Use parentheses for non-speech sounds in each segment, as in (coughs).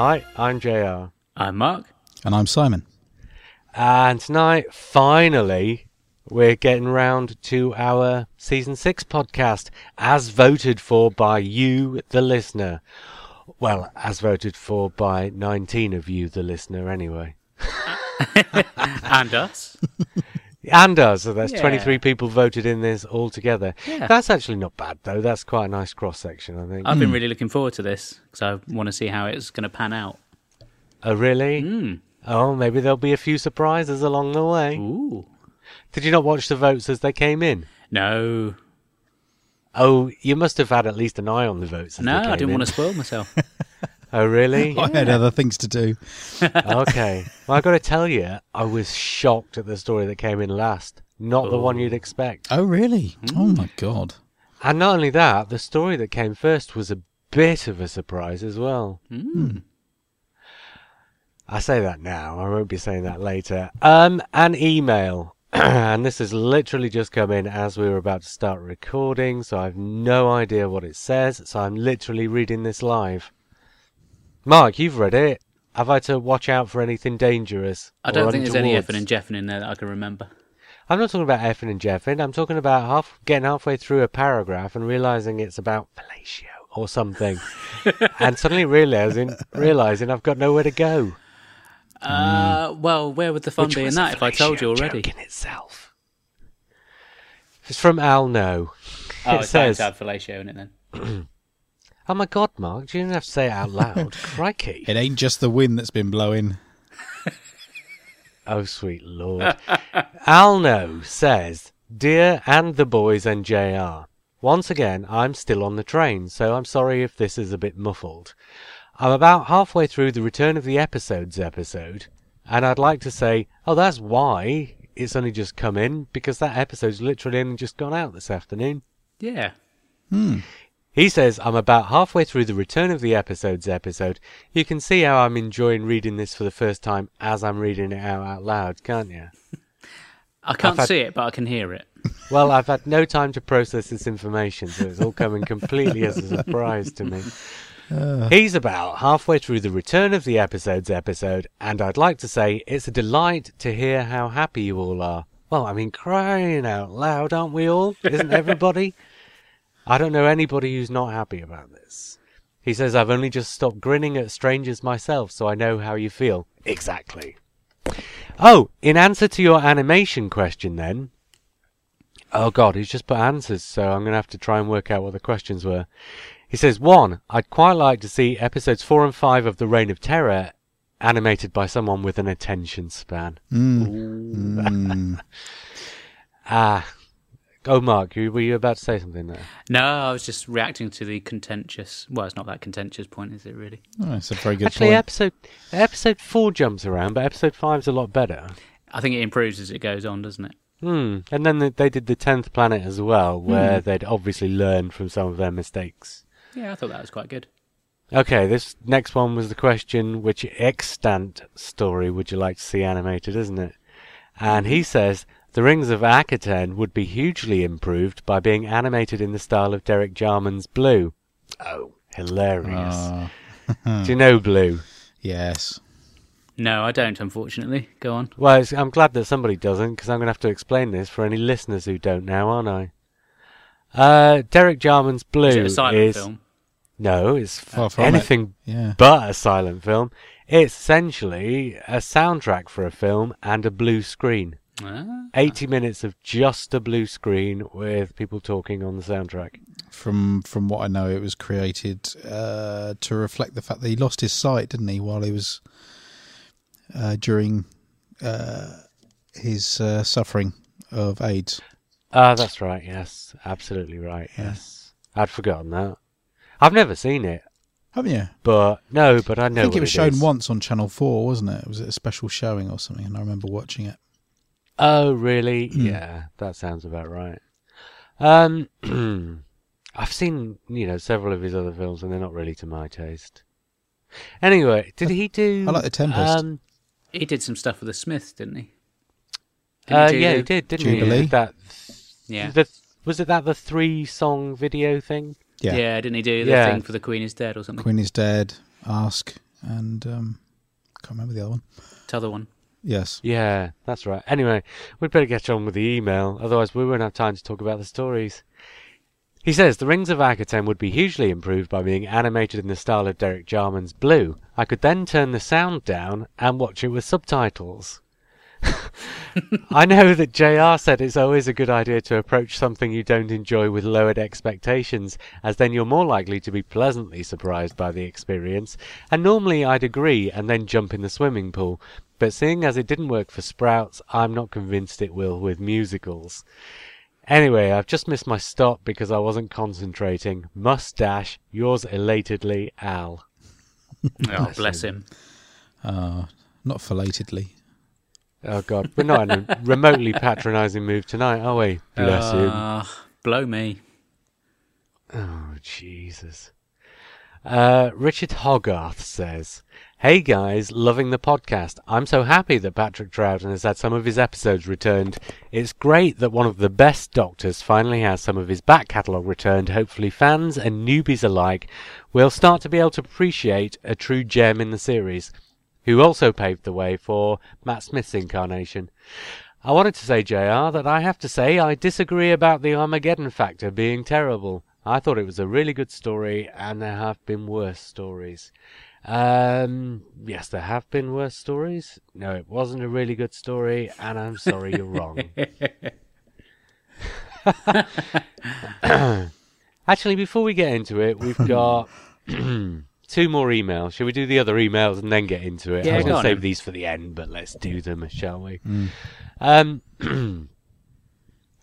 Hi, I'm JR. I'm Mark. And I'm Simon. And tonight, finally, we're getting round to our season six podcast, as voted for by you, the listener. Well, as voted for by 19 of you, the listener, anyway. (laughs) and us. (laughs) And us, so that's Yeah. 23 people voted in this altogether. Yeah. That's actually not bad, though. That's quite a nice cross section, I think. I've been really looking forward to this because I want to see how it's going to pan out. oh, really? Mm. Oh, maybe there'll be a few surprises along the way. Ooh. Did you not watch the votes as they came in? No. Oh, you must have had at least an eye on the votes. As No, they came I didn't in. want to spoil myself. (laughs) Oh, really? (laughs) I had other things to do. okay. Well, I've got to tell you, I was shocked at the story that came in last. Not the one you'd expect. Oh, really? Oh, my God. And not only that, the story that came first was a bit of a surprise as well. Mm. I say that now. I won't be saying that later. Um, an email. (clears throat) and this has literally just come in as we were about to start recording, so I've no idea what it says, so I'm literally reading this live. Mark, you've read it. Have I to watch out for anything dangerous? I don't think there's any effing and jeffing in there that I can remember. I'm not talking about effing and jeffing. I'm talking about half getting halfway through a paragraph and realizing it's about fellatio or something, (laughs) and suddenly realizing realizing I've got nowhere to go. Uh, well, where would the fun Which be in that if I told you already? in itself. It's from Al No. Oh, it it's fine says, to have fellatio in it then. (clears throat) "Oh my God, Mark, Do you didn't have to say it out loud. (laughs) Crikey! It ain't just the wind that's been blowing. (laughs) Oh, sweet Lord. Alno says, Dear and the boys and JR, once again, I'm still on the train, so I'm sorry if this is a bit muffled. I'm about halfway through the Return of the Episodes episode, and I'd like to say, oh, that's why it's only just come in, because that episode's literally only just gone out this afternoon. Yeah. Hmm. He says, I'm about halfway through the Return of the Episodes episode. You can see how I'm enjoying reading this for the first time as I'm reading it out, out loud, can't you? I can't had- see it, but I can hear it. (laughs) Well, I've had no time to process this information, so it's all coming completely as a surprise to me. Uh. He's about halfway through the Return of the Episodes episode, and I'd like to say it's a delight to hear how happy you all are. Well, I mean, crying out loud, aren't we all? Isn't everybody? (laughs) I don't know anybody who's not happy about this. He says, I've only just stopped grinning at strangers myself, so I know how you feel. Exactly. Oh, in answer to your animation question, then, Oh God, he's just put answers, so I'm going to have to try and work out what the questions were. He says, one, I'd quite like to see episodes four and five of The Reign of Terror animated by someone with an attention span. Mm. (laughs) Ah. Oh, Mark, you, were you about to say something there? No, I was just reacting to the contentious. Well, it's not that contentious point, is it really? Oh, that's a very good Actually, point. episode episode four jumps around, but episode five's a lot better. I think it improves as it goes on, doesn't it? Hmm. And then they- they did the tenth planet as well, where they'd obviously learned from some of their mistakes. Yeah, I thought that was quite good. Okay, this next one was the question which extant story would you like to see animated, isn't it? And he says the Rings of Akhaten would be hugely improved by being animated in the style of Derek Jarman's Blue. Oh, hilarious. Ah, (laughs) Do you know Blue? yes. No, I don't, unfortunately. Go on. Well, it's, I'm glad that somebody doesn't, because I'm going to have to explain this for any listeners who don't now, aren't I? Uh, Derek Jarman's Blue Is it a silent is film? no, it's Far from it. anything Yeah. but a silent film. It's essentially a soundtrack for a film and a blue screen. Ah. 80 minutes of just a blue screen with people talking on the soundtrack. From from what I know, it was created uh, to reflect the fact that he lost his sight, didn't he, while he was uh, during uh, his uh, suffering of AIDS. Ah, that's right. Yes, absolutely right. Yes, I'd forgotten that. I've never seen it, Haven't you? but no, but I know. I think what it was shown is. once on Channel 4, wasn't it? It was it a special showing or something? And I remember watching it. Oh, really? Hmm. Yeah, that sounds about right. Um, (clears throat) I've seen you know several of his other films, and they're not really to my taste. Anyway, did he do? I like The Tempest. Um, He did some stuff with the Smiths, didn't he? Didn't uh, do yeah, the- he did, didn't Jubilee? he? That Yeah. the was it that the three song video thing? Yeah. yeah. didn't he do the Yeah. thing for the Queen is Dead or something? Queen is Dead, Ask, and um, can't remember the other one. T'other one. Yes. Yeah, that's right. Anyway, we'd better get on with the email, otherwise we won't have time to talk about the stories. He says the Rings of Akhaten would be hugely improved by being animated in the style of Derek Jarman's Blue. I could then turn the sound down and watch it with subtitles. (laughs) I know that JR said it's always a good idea to approach something you don't enjoy with lowered expectations, as then you're more likely to be pleasantly surprised by the experience. And normally I'd agree and then jump in the swimming pool, but seeing as it didn't work for Sprouts, I'm not convinced it will with musicals. Anyway, I've just missed my stop because I wasn't concentrating. Mustache, yours elatedly, Al. (laughs) Oh, bless him. Uh, not fillatedly. Oh God, we're not in a remotely patronising mood tonight, are we? Bless him. Ah, blow me. Oh, Jesus. Uh, Richard Hogarth says, Hey guys, loving the podcast. I'm so happy that Patrick Troughton has had some of his episodes returned. It's great that one of the best doctors finally has some of his back catalogue returned. Hopefully, fans and newbies alike will start to be able to appreciate a true gem in the series, who also paved the way for Matt Smith's incarnation. I wanted to say, JR, that I have to say I disagree about the Armageddon factor being terrible. I thought it was a really good story, and there have been worse stories. Um, yes, there have been worse stories. No, it wasn't a really good story, and I'm sorry you're wrong. (laughs) (coughs) Actually, before we get into it, we've got (coughs) two more emails. Shall we do the other emails and then get into it? Yeah, I was going to save these for the end, but let's do them, shall we? Um, (coughs)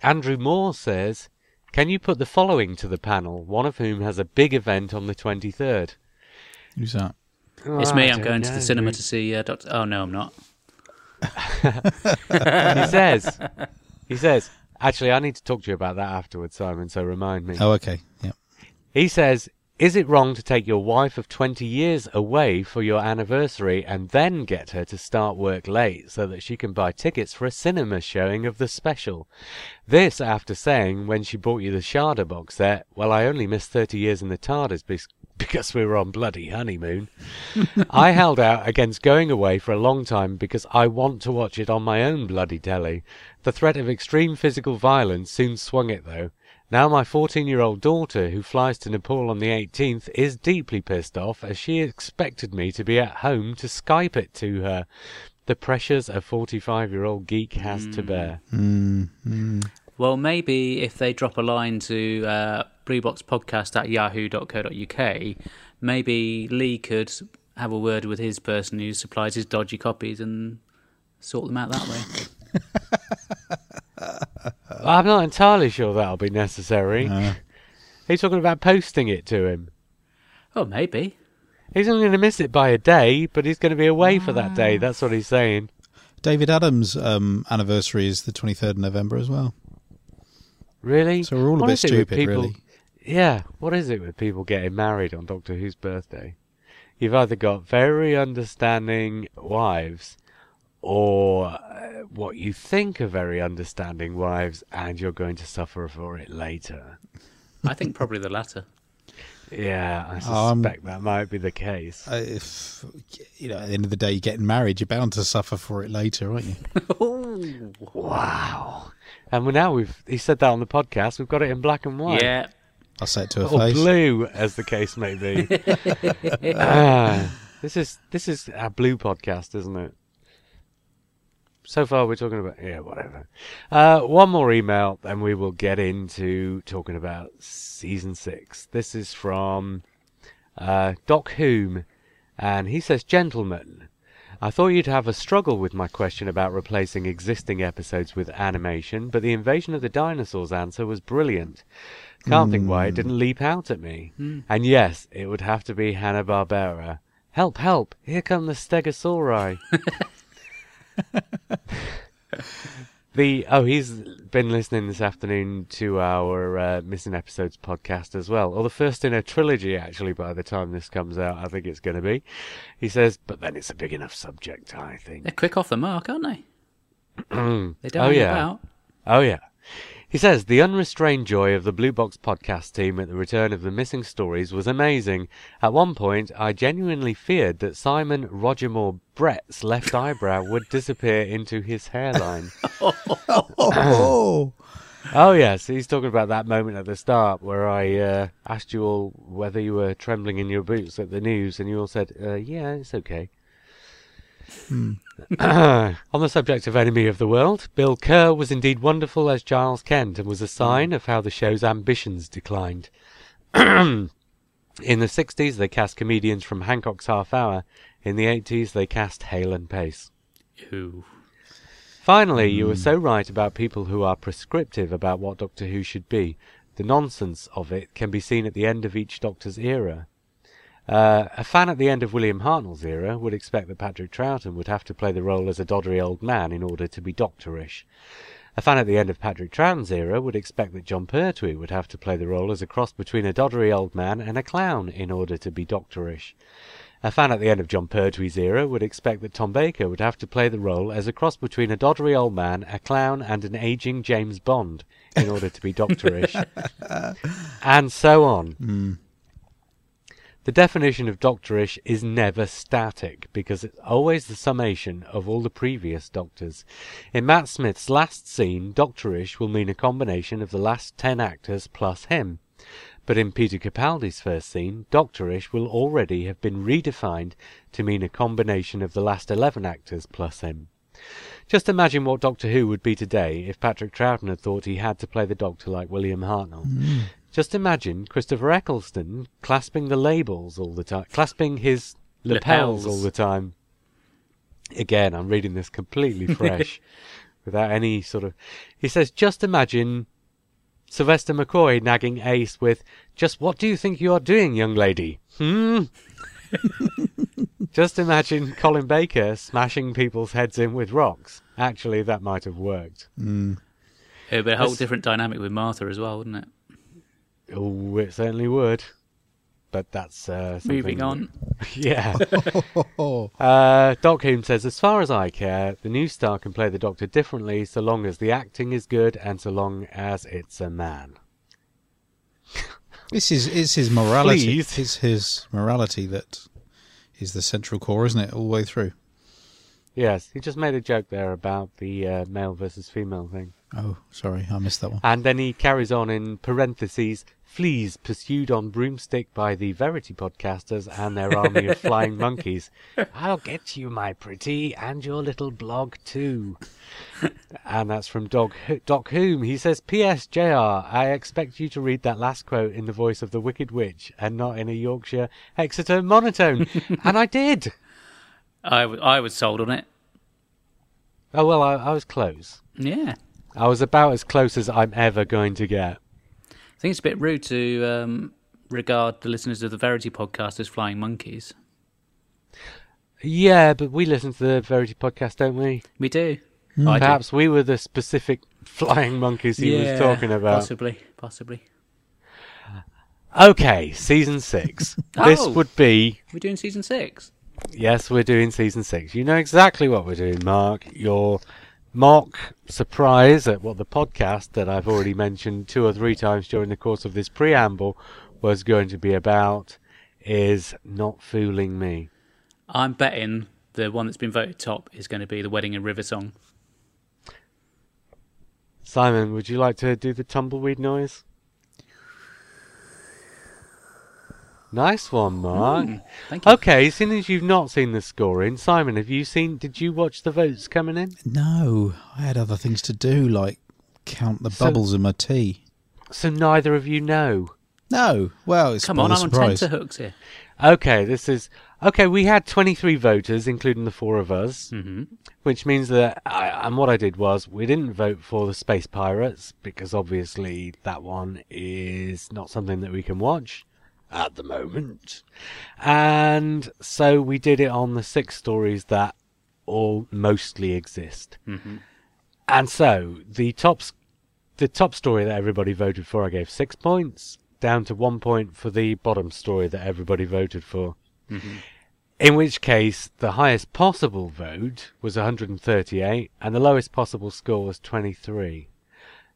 Andrew Moore says, "Can you put the following to the panel? One of whom has a big event on the 23rd." Who's that? It's me. I I'm don't going to the cinema to see uh, Doctor. Oh no, I'm not. (laughs) he says, he says, actually, I need to talk to you about that afterwards, Simon. So remind me. Oh, okay. Yeah. He says, Is it wrong to take your wife of 20 years away for your anniversary and then get her to start work late so that she can buy tickets for a cinema showing of the special? This after saying, when she bought you the Shada box set, Well, I only missed 30 years in the TARDIS bes- (laughs) because we were on bloody honeymoon. (laughs) I held out against going away for a long time because I want to watch it on my own bloody telly. The threat of extreme physical violence soon swung it, though. Now my 14-year-old daughter, who flies to Nepal on the 18th, is deeply pissed off as she expected me to be at home to Skype it to her. The pressures a 45-year-old geek has to bear. Mm, mm. Well, maybe if they drop a line to uh, blueboxpodcast at yahoo.co.uk, maybe Lee could have a word with his person who supplies his dodgy copies and sort them out that way. (laughs) I'm not entirely sure that'll be necessary. Uh, He's talking about posting it to him. Oh, maybe. He's only going to miss it by a day, but he's going to be away for that day. That's what he's saying. David Adams' um, anniversary is the 23rd of November as well. Really? So we're all a What bit is it with stupid, people- really. Yeah, what is it with people getting married on Doctor Who's birthday? You've either got very understanding wives, or uh, what you think are very understanding wives, and you're going to suffer for it later. I think probably the latter. Yeah, I Um, suspect that might be the case. Uh, if you know, at the end of the day, you're getting married, you're bound to suffer for it later, aren't you? (laughs) Wow. And we now we've he said that on the podcast. We've got it in black and white. Yeah. I'll say it to her or face. blue, as the case may be. (laughs) Ah, this is this is our blue podcast, isn't it? So far, we're talking about yeah, whatever. Uh, one more email, and we will get into talking about season six. This is from uh, Doc Hume, and he says, "Gentlemen, I thought you'd have a struggle with my question about replacing existing episodes with animation, but the Invasion of the Dinosaurs answer was brilliant. Can't think why it didn't leap out at me. And yes, it would have to be Hanna-Barbera. Help, help! Here come the Stegosauri. (laughs) the oh, he's been listening this afternoon to our uh, missing episodes podcast as well, or the first in a trilogy actually. By the time this comes out, I think it's going to be. He says, but then it's a big enough subject, I think. They're quick off the mark, aren't they? (clears throat) they don't Oh, yeah. about. Oh, yeah. He says, The unrestrained joy of the Blue Box podcast team at the return of the missing stories was amazing. At one point, I genuinely feared that Simon Roger Moore Brett's left eyebrow would disappear into his hairline. (laughs) Oh, (coughs) oh, yes, he's talking about that moment at the start where I uh, asked you all whether you were trembling in your boots at the news, and you all said, uh, Yeah, it's okay. Hmm. (clears throat) On the subject of Enemy of the World, Bill Kerr was indeed wonderful as Giles Kent and was a sign of how the show's ambitions declined. (clears throat) In the 60s, they cast comedians from Hancock's Half Hour. In the 80s, they cast Hale and Pace. Ooh. Finally, you were hmm. so right about people who are prescriptive about what Doctor Who should be. The nonsense of it can be seen at the end of each Doctor's era. Uh, a fan at the end of William Hartnell's era would expect that Patrick Troughton would have to play the role as a doddery old man in order to be doctorish. A fan at the end of Patrick Troughton's era would expect that Jon Pertwee would have to play the role as a cross between a doddery old man and a clown in order to be doctorish. A fan at the end of Jon Pertwee's era would expect that Tom Baker would have to play the role as a cross between a doddery old man, a clown, and an aging James Bond in order to be doctorish. (laughs) and so on. The definition of doctorish is never static because it's always the summation of all the previous doctors. In Matt Smith's last scene, doctorish will mean a combination of the last ten actors plus him. But in Peter Capaldi's first scene, doctorish will already have been redefined to mean a combination of the last eleven actors plus him. Just imagine what Doctor Who would be today if Patrick Troughton had thought he had to play the Doctor like William Hartnell. Mm. Just imagine Christopher Eccleston clasping the labels all the time, clasping his lapels, Lapels. all the time. Again, I'm reading this completely (laughs) fresh, without any sort of. He says, just imagine Sylvester McCoy nagging Ace with, "Just what do you think you are doing, young lady?" Hmm. (laughs) just imagine Colin Baker smashing people's heads in with rocks. Actually, that might have worked. It would be a whole That's- different dynamic with Martha as well, wouldn't it? Oh, it certainly would. But that's uh, Moving on. (laughs) Yeah. (laughs) Uh, Doc Hume says, as far as I care, the new star can play the Doctor differently so long as the acting is good and so long as it's a man. this is it's his morality. Please. It's his morality that is the central core, isn't it? All the way through. Yes, he just made a joke there about the uh, male versus female thing. Oh, sorry, I missed that one. And then he carries on in parentheses, flees pursued on broomstick by the Verity podcasters and their army of flying (laughs) monkeys. I'll get you, my pretty, and your little blog too. and that's from Doc, Doc Hume. He says, P.S. Jr., I expect you to read that last quote in the voice of the Wicked Witch and not in a Yorkshire Exeter monotone. (laughs) and I did. I, w- I was sold on it. Oh, well, I, I was close. Yeah. I was about as close as I'm ever going to get. I think it's a bit rude to um, regard the listeners of the Verity podcast as flying monkeys. Yeah, but we listen to the Verity podcast, don't we? We do. I do. Perhaps we were the specific flying monkeys he was talking about. Possibly, possibly. Okay, season six. (laughs) This Oh. would be. We're doing season six. Yes, we're doing season six. You know exactly what we're doing, Mark. Your mock surprise at what the podcast that I've already mentioned two or three times during the course of this preamble was going to be about is not fooling me. I'm betting the one that's been voted top is going to be the Wedding in River song. Simon, would you like to do the tumbleweed noise? Nice one, Mark. Mm, thank you. Okay, seeing as you've not seen the scoring, Simon, have you seen? Did you watch the votes coming in? No, I had other things to do, like count the So- bubbles in my tea. So neither of you know. No, well, it's Come on, I'm on surprise. tenterhooks here. Okay, this is Okay, we had 23 voters, including the four of us, hmm which means that, I, and what I did was, we didn't vote for the Space Pirates, because obviously that one is not something that we can watch at the moment. And so we did it on the six stories that all mostly exist. hmm And so the top, the top story that everybody voted for, I gave six points, down to one point for the bottom story that everybody voted for. hmm In which case, the highest possible vote was 138, and the lowest possible score was 23.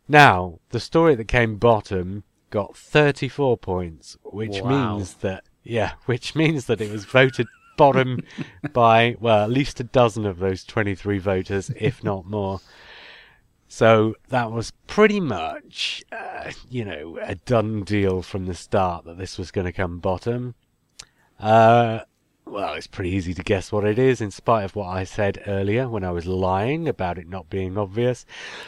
Now, the story that came bottom got 34 points, which Wow. means that yeah, (laughs) which means that it was voted bottom (laughs) by well, at least a dozen of those 23 voters, if not more. So that was pretty much, uh, you know, a done deal from the start that this was going to come bottom. Uh, well, it's pretty easy to guess what it is, in spite of what I said earlier when I was lying about it not being obvious.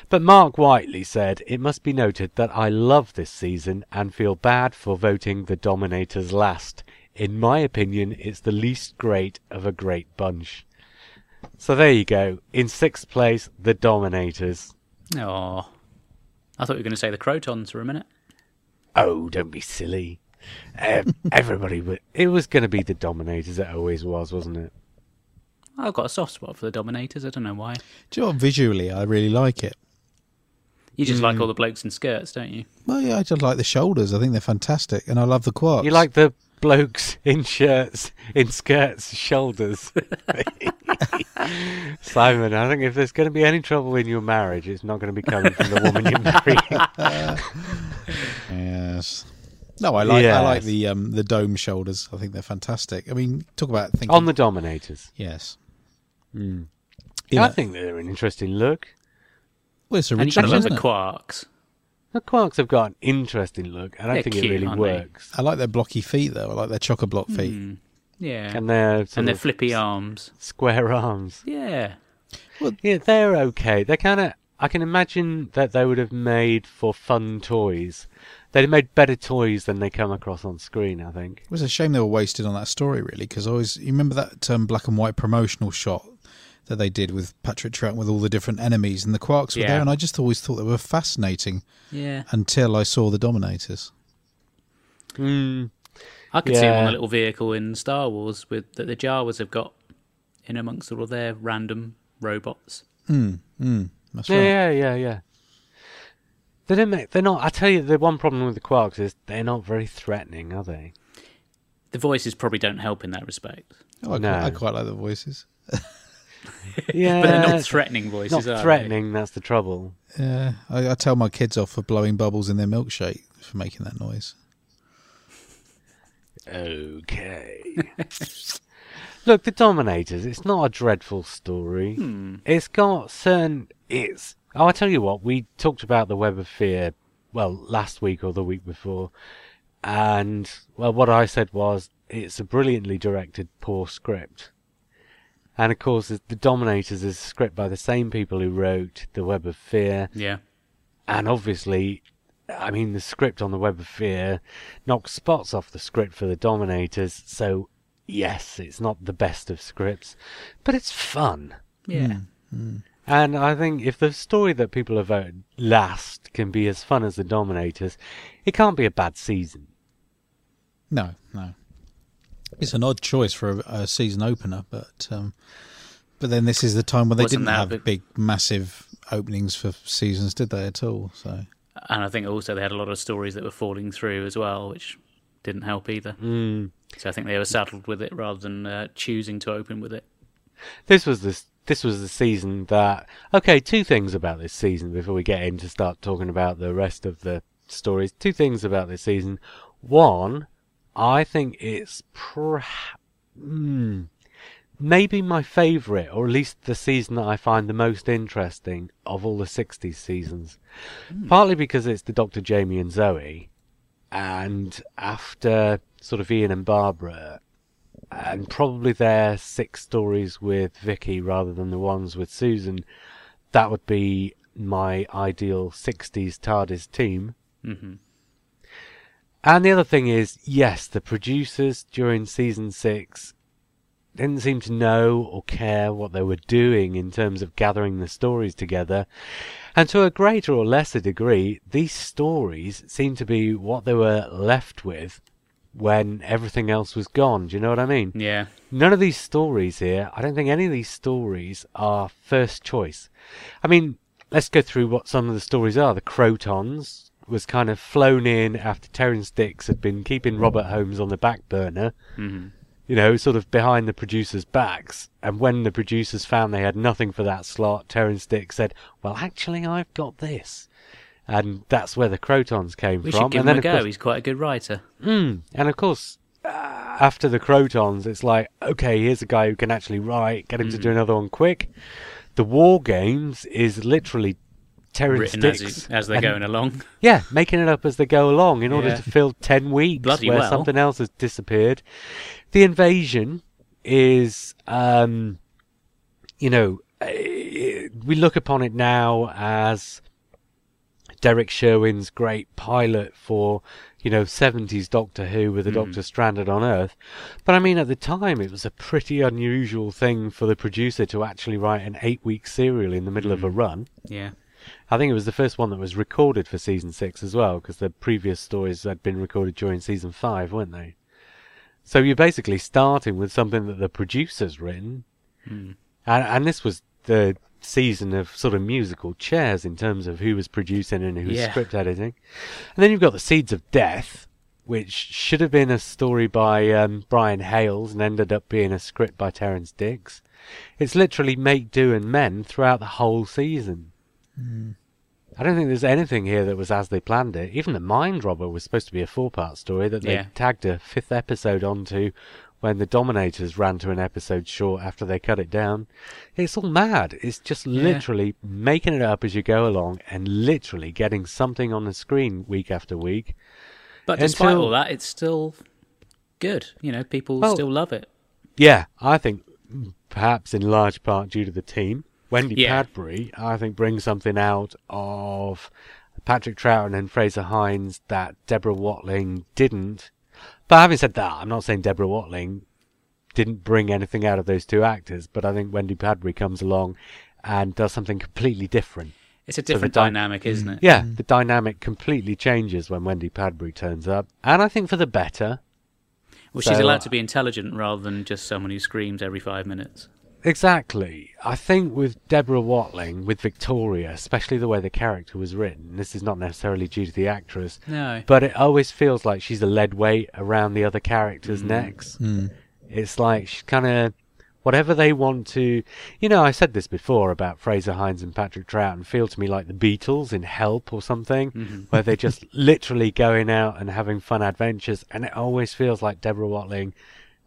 But Mark Whiteley said, It must be noted that I love this season and feel bad for voting the Dominators last. In my opinion, it's the least great of a great bunch. So there you go. In sixth place, the Dominators. Oh, I thought you were going to say the Crotons for a minute. Oh, don't be silly. Um, everybody, wa- it was going to be the Dominators. It always was, wasn't it? I've got a soft spot for the Dominators. I don't know why. Do you know what? Visually, I really like it. You just like all the blokes in skirts, don't you? Well, yeah, I just like the shoulders. I think they're fantastic, and I love the quarks. You like the blokes in shirts, in skirts, shoulders. (laughs) Simon, I think if there's going to be any trouble in your marriage, it's not going to be coming from the woman you're marrying. (laughs) Yes. No, I like I like the um the dome shoulders. I think they're fantastic. I mean, talk about thinking On the Dominators. yes. Mm. You I think they're an interesting look. well, it's original, love isn't the it? Quarks. The Quarks have got an interesting look. I don't They're think cute, it really aren't they? works. I like their blocky feet though. I like their chocker block feet. Mm. Yeah. And they're and their of flippy arms. square arms. Yeah. Yeah, they're okay. They're kind of. I can imagine that they would have made for fun toys. They'd have made better toys than they come across on screen. I think. It was a shame they were wasted on that story, really, because I always you remember that um, black and white promotional shot that they did with Patrick Troughton with all the different enemies and the Quarks were Yeah. there, and I just always thought they were fascinating Yeah. until I saw the Dominators. Mm, I could see them on Yeah. a little vehicle in Star Wars with that the Jawas have got in amongst all of their random robots. Mm, mm, that's yeah, right. yeah, yeah, yeah. They don't make. They're not. I tell you, the one problem with the Quarks is they're not very threatening, are they? The voices probably don't help in that respect. Oh, I, No. quite, I quite like the voices. (laughs) Yeah, But they're not threatening voices, not are they? threatening. That's the trouble. Yeah, I, I tell my kids off for blowing bubbles in their milkshake for making that noise. Okay. (laughs) Look, the Dominators. It's not a dreadful story. Hmm. It's got certain. It's. Oh, I tell you what. We talked about the Web of Fear. Well, last week or the week before, and well, what I said was it's a brilliantly directed, poor script. And of course, the the Dominators is a script by the same people who wrote the Web of Fear, Yeah. and obviously, I mean, the script on the Web of Fear knocks spots off the script for the Dominators. So, yes, it's not the best of scripts, but it's fun. Yeah. Hmm, hmm. And I think if the story that people have voted last can be as fun as the Dominators, it can't be a bad season. No, no. It's an odd choice for a, a season opener, but um, but then this is the time when they Wasn't didn't have bit- big, massive openings for seasons, did they at all? So And I think also they had a lot of stories that were falling through as well, which didn't help either. Mm. So I think they were saddled with it rather than uh, choosing to open with it. This was the this was the season that. Okay, two things about this season before we get in to start talking about the rest of the stories. Two things about this season. One, I think it's perha- hmm, maybe my favourite, or at least the season that I find the most interesting of all the '60s seasons. Partly because it's the Doctor Jamie and Zoe, and after sort of Ian and Barbara, and probably their six stories with Vicky rather than the ones with Susan, that would be my ideal 60s TARDIS team. Mm-hmm. And the other thing is, yes, the producers during season six didn't seem to know or care what they were doing in terms of gathering the stories together. And to a greater or lesser degree, these stories seem to be what they were left with when everything else was gone. Do you know what I mean? Yeah. None of these stories here, I don't think any of these stories are first choice. I mean, let's go through what some of the stories are. The Crotons was kind of flown in after Terrance Dicks had been keeping Robert Holmes on the back burner, hmm you know, sort of behind the producers' backs. And when the producers found they had nothing for that slot, Terrance Dicks said, Well, actually, I've got this. And that's where the Crotons came We from. should give and him then, a go. course- He's quite a good writer. Mm, and of course, uh, after the Crotons, it's like, okay, here's a guy who can actually write, get him to Mm. do another one quick. The War Games is literally Terrance Written as, he, as they're and- going along. (laughs) Yeah, making it up as they go along in order Yeah. to fill 10 weeks Bloody where well. something else has disappeared. The invasion is, um, you know, eh, we look upon it now as Derrick Sherwin's great pilot for, you know, 70s Doctor Who with the Mm. Doctor stranded on Earth. But I mean, at the time, it was a pretty unusual thing for the producer to actually write an eight week serial in the middle of a Mm. run. Yeah. I think it was the first one that was recorded for season six as well, because the previous stories had been recorded during season five, weren't they? So you're basically starting with something that the producer's written, Mm. and, and this was the season of sort of musical chairs in terms of who was producing and who was Yeah. script editing. And then you've got the Seeds of Death, which should have been a story by um, Brian Hayles and ended up being a script by Terrance Dicks. It's literally make do and men throughout the whole season. I don't think there's anything here that was as they planned it. Even the Mind Robber was supposed to be a four-part story that they Yeah. tagged a fifth episode onto when the Dominators ran to an episode short after they cut it down. It's all mad. It's just Yeah. literally making it up as you go along and literally getting something on the screen week after week. But despite Until- all that, it's still good. You know, people Well- still love it. Yeah, I think perhaps in large part due to the team. Wendy Yeah. Padbury, I think, brings something out of Patrick Troughton and Frazer Hines that Deborah Watling didn't. But having said that, I'm not saying Deborah Watling didn't bring anything out of those two actors, but I think Wendy Padbury comes along and does something completely different. It's a the different dy- dynamic, isn't it? Yeah, mm. the dynamic completely changes when Wendy Padbury turns up, and I think for the better. Well, she's allowed to be intelligent rather than just someone who screams every five minutes. Exactly. I think with Deborah Watling, with Victoria, especially the way the character was written, this is not necessarily due to the actress, No. but it always feels like she's a lead weight around the other characters' Mm. necks. Mm. It's like she's kind of whatever they want to. You know, I said this before about Frazer Hines and Patrick Trout and feel to me like the Beatles in Help or something, Mhm. where they're just (laughs) literally going out and having fun adventures, and it always feels like Deborah Watling,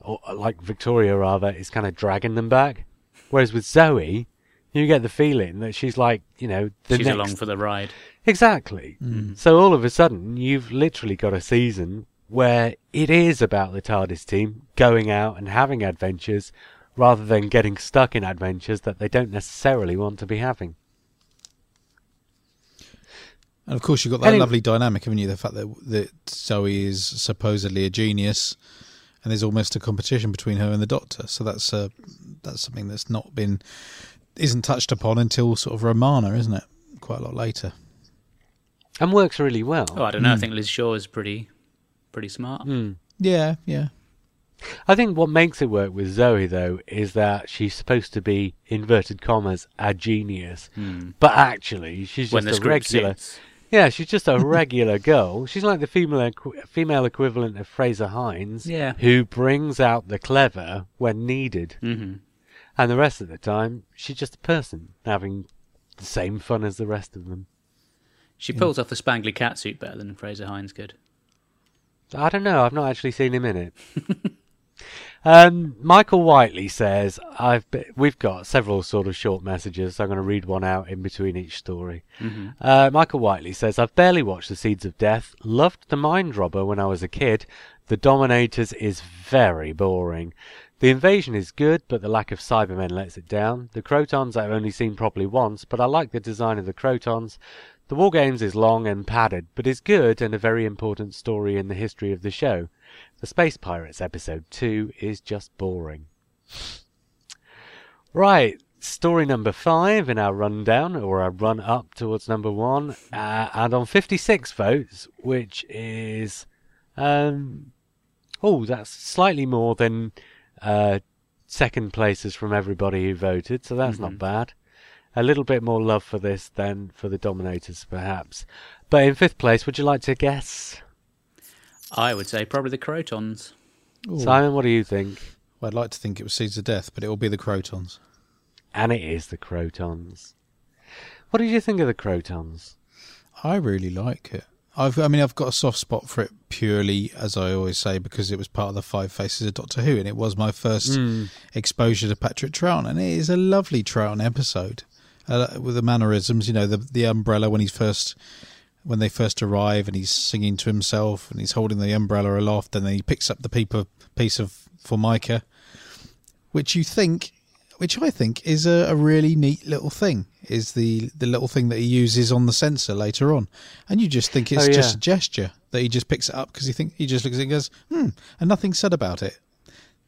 or like Victoria rather, is kind of dragging them back. Whereas with Zoe, you get the feeling that she's like, you know, the she's next along for the ride. Exactly. Mm. So all of a sudden, you've literally got a season where it is about the TARDIS team going out and having adventures rather than getting stuck in adventures that they don't necessarily want to be having. And of course, you've got that Anyway- lovely dynamic, haven't you? The fact that that Zoe is supposedly a genius, and there's almost a competition between her and the Doctor. So that's uh, that's something that's not been isn't touched upon until sort of Romana, isn't it? Quite a lot later. And works really well. Oh, I don't know. I Mm. think Liz Shaw is pretty, pretty smart. Mm. Yeah, yeah. I think what makes it work with Zoe, though, is that she's supposed to be, inverted commas, a genius. Hmm. But actually, she's When the just a regular. suits. Yeah, she's just a regular girl. She's like the female equ- female equivalent of Frazer Hines, Yeah. who brings out the clever when needed, hmm and the rest of the time she's just a person having the same fun as the rest of them. She pulls off the spangly cat suit better than Frazer Hines could. I don't know. I've not actually seen him in it. (laughs) um, Michael Whiteley says, "I've be- we've got several sort of short messages. So I'm going to read one out in between each story." hmm Uh, Michael Whiteley says, I've barely watched The Seeds of Death. Loved The Mind Robber when I was a kid. The Dominators is very boring. The invasion is good, but the lack of Cybermen lets it down. The Crotons I've only seen properly once, but I like the design of the Crotons. The War Games is long and padded, but is good and a very important story in the history of the show. The Space Pirates episode 2 is just boring. Right, story number five in our rundown, or our run up towards number one, uh, and on 56 votes, which is, um, oh, that's slightly more than uh, second places from everybody who voted, so that's not bad. A little bit more love for this than for the Dominators, perhaps. But in fifth place, would you like to guess? I would say probably the Crotons. Ooh. Simon, what do you think? Well, I'd like to think it was Seeds of Death, but it will be the Crotons. And it is the Crotons. What did you think of the Crotons? I really like it. I've, I mean, I've got a soft spot for it purely, as I always say, because it was part of the Five Faces of Doctor Who, and it was my first hmm. exposure to Patrick Troughton, and it is a lovely Troughton episode uh, with the mannerisms. You know, the the umbrella when he's first when they first arrive, and he's singing to himself, and he's holding the umbrella aloft, and then he picks up the paper piece of formica, which you think, which I think is a, a really neat little thing. Is the the little thing that he uses on the sensor later on, and you just think it's Oh, just a gesture that he just picks it up because he think he just looks at it and goes, hmm, and nothing's said about it.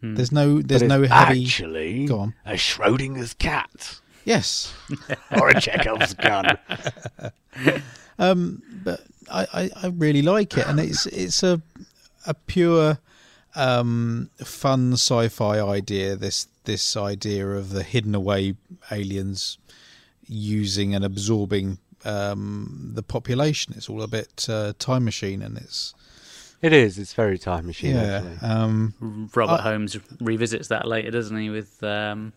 There's no there's no heavy. Actually, Go on. a Schrodinger's cat Yes, (laughs) or a Chekhov's gun. (laughs) but I, I, I really like it, and it's it's a a pure um, fun sci-fi idea. This this idea of the hidden away aliens using and absorbing um, the population. It's all a bit uh, time machine, and it's It is. It's very time machine. yeah. Um, Robert I- Holmes revisits that later, doesn't he, with um,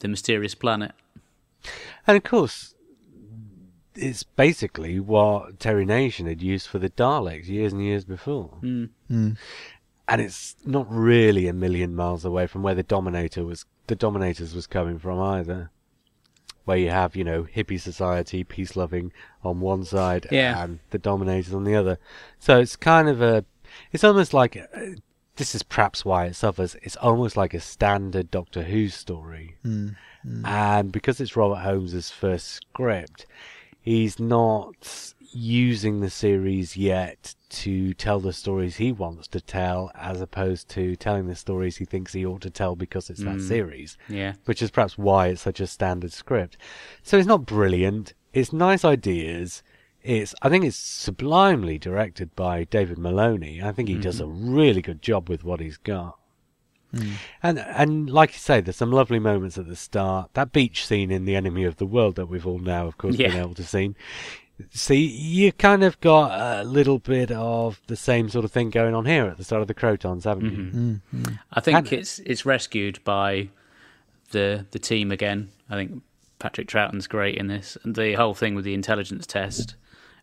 the mysterious planet? And of course, it's basically what Terry Nation had used for the Daleks years and years before. Mm. mm, And it's not really a million miles away from where the Dominator was. The Dominators was coming from either. Where you have, you know, hippie society, peace loving on one side, Yeah. and the Dominators on the other. So it's kind of a. It's almost like. This is perhaps why it suffers. It's almost like a standard Doctor Who story. mm, and because it's Robert Holmes's first script, he's not using the series yet to tell the stories he wants to tell, as opposed to telling the stories he thinks he ought to tell because it's that Mm. series, Yeah. which is perhaps why it's such a standard script. So it's not brilliant. It's nice ideas. It's I think it's sublimely directed by David Maloney. I think he does a really good job with what he's got. And and like you say, there's some lovely moments at the start. That beach scene in The Enemy of the World that we've all now, of course, been able to see. See, you kind of got a little bit of the same sort of thing going on here at the start of the Crotons, haven't you? mm, mm. I think And- it's it's rescued by the the team again. I think Patrick Troughton's great in this, and the whole thing with the intelligence test,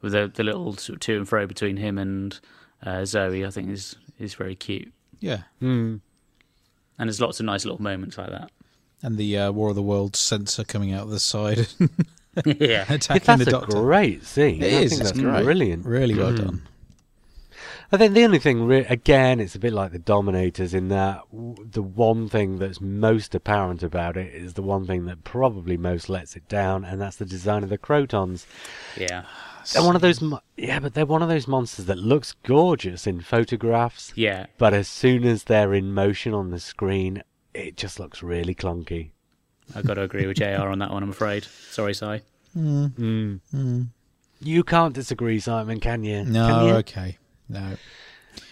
with the the little sort of to and fro between him and uh, Zoe, I think is is very cute. yeah. Hmm. And there's lots of nice little moments like that. And the uh, War of the Worlds sensor coming out of the side, (laughs) yeah, attacking That's the a Doctor. great scene. It I is, think it's that's great. brilliant. Really well Mm. done. I think the only thing, re- again, it's a bit like the Dominators in that w- the one thing that's most apparent about it is the one thing that probably most lets it down, and that's the design of the Crotons. yeah, They're one of those, mo- yeah, but they're one of those monsters that looks gorgeous in photographs, yeah. but as soon as they're in motion on the screen, it just looks really clunky. I've got to agree with Jr. on that one. I'm afraid. Sorry, Si. Mm. Mm. You can't disagree, Simon, can you? No, Can you? okay, no.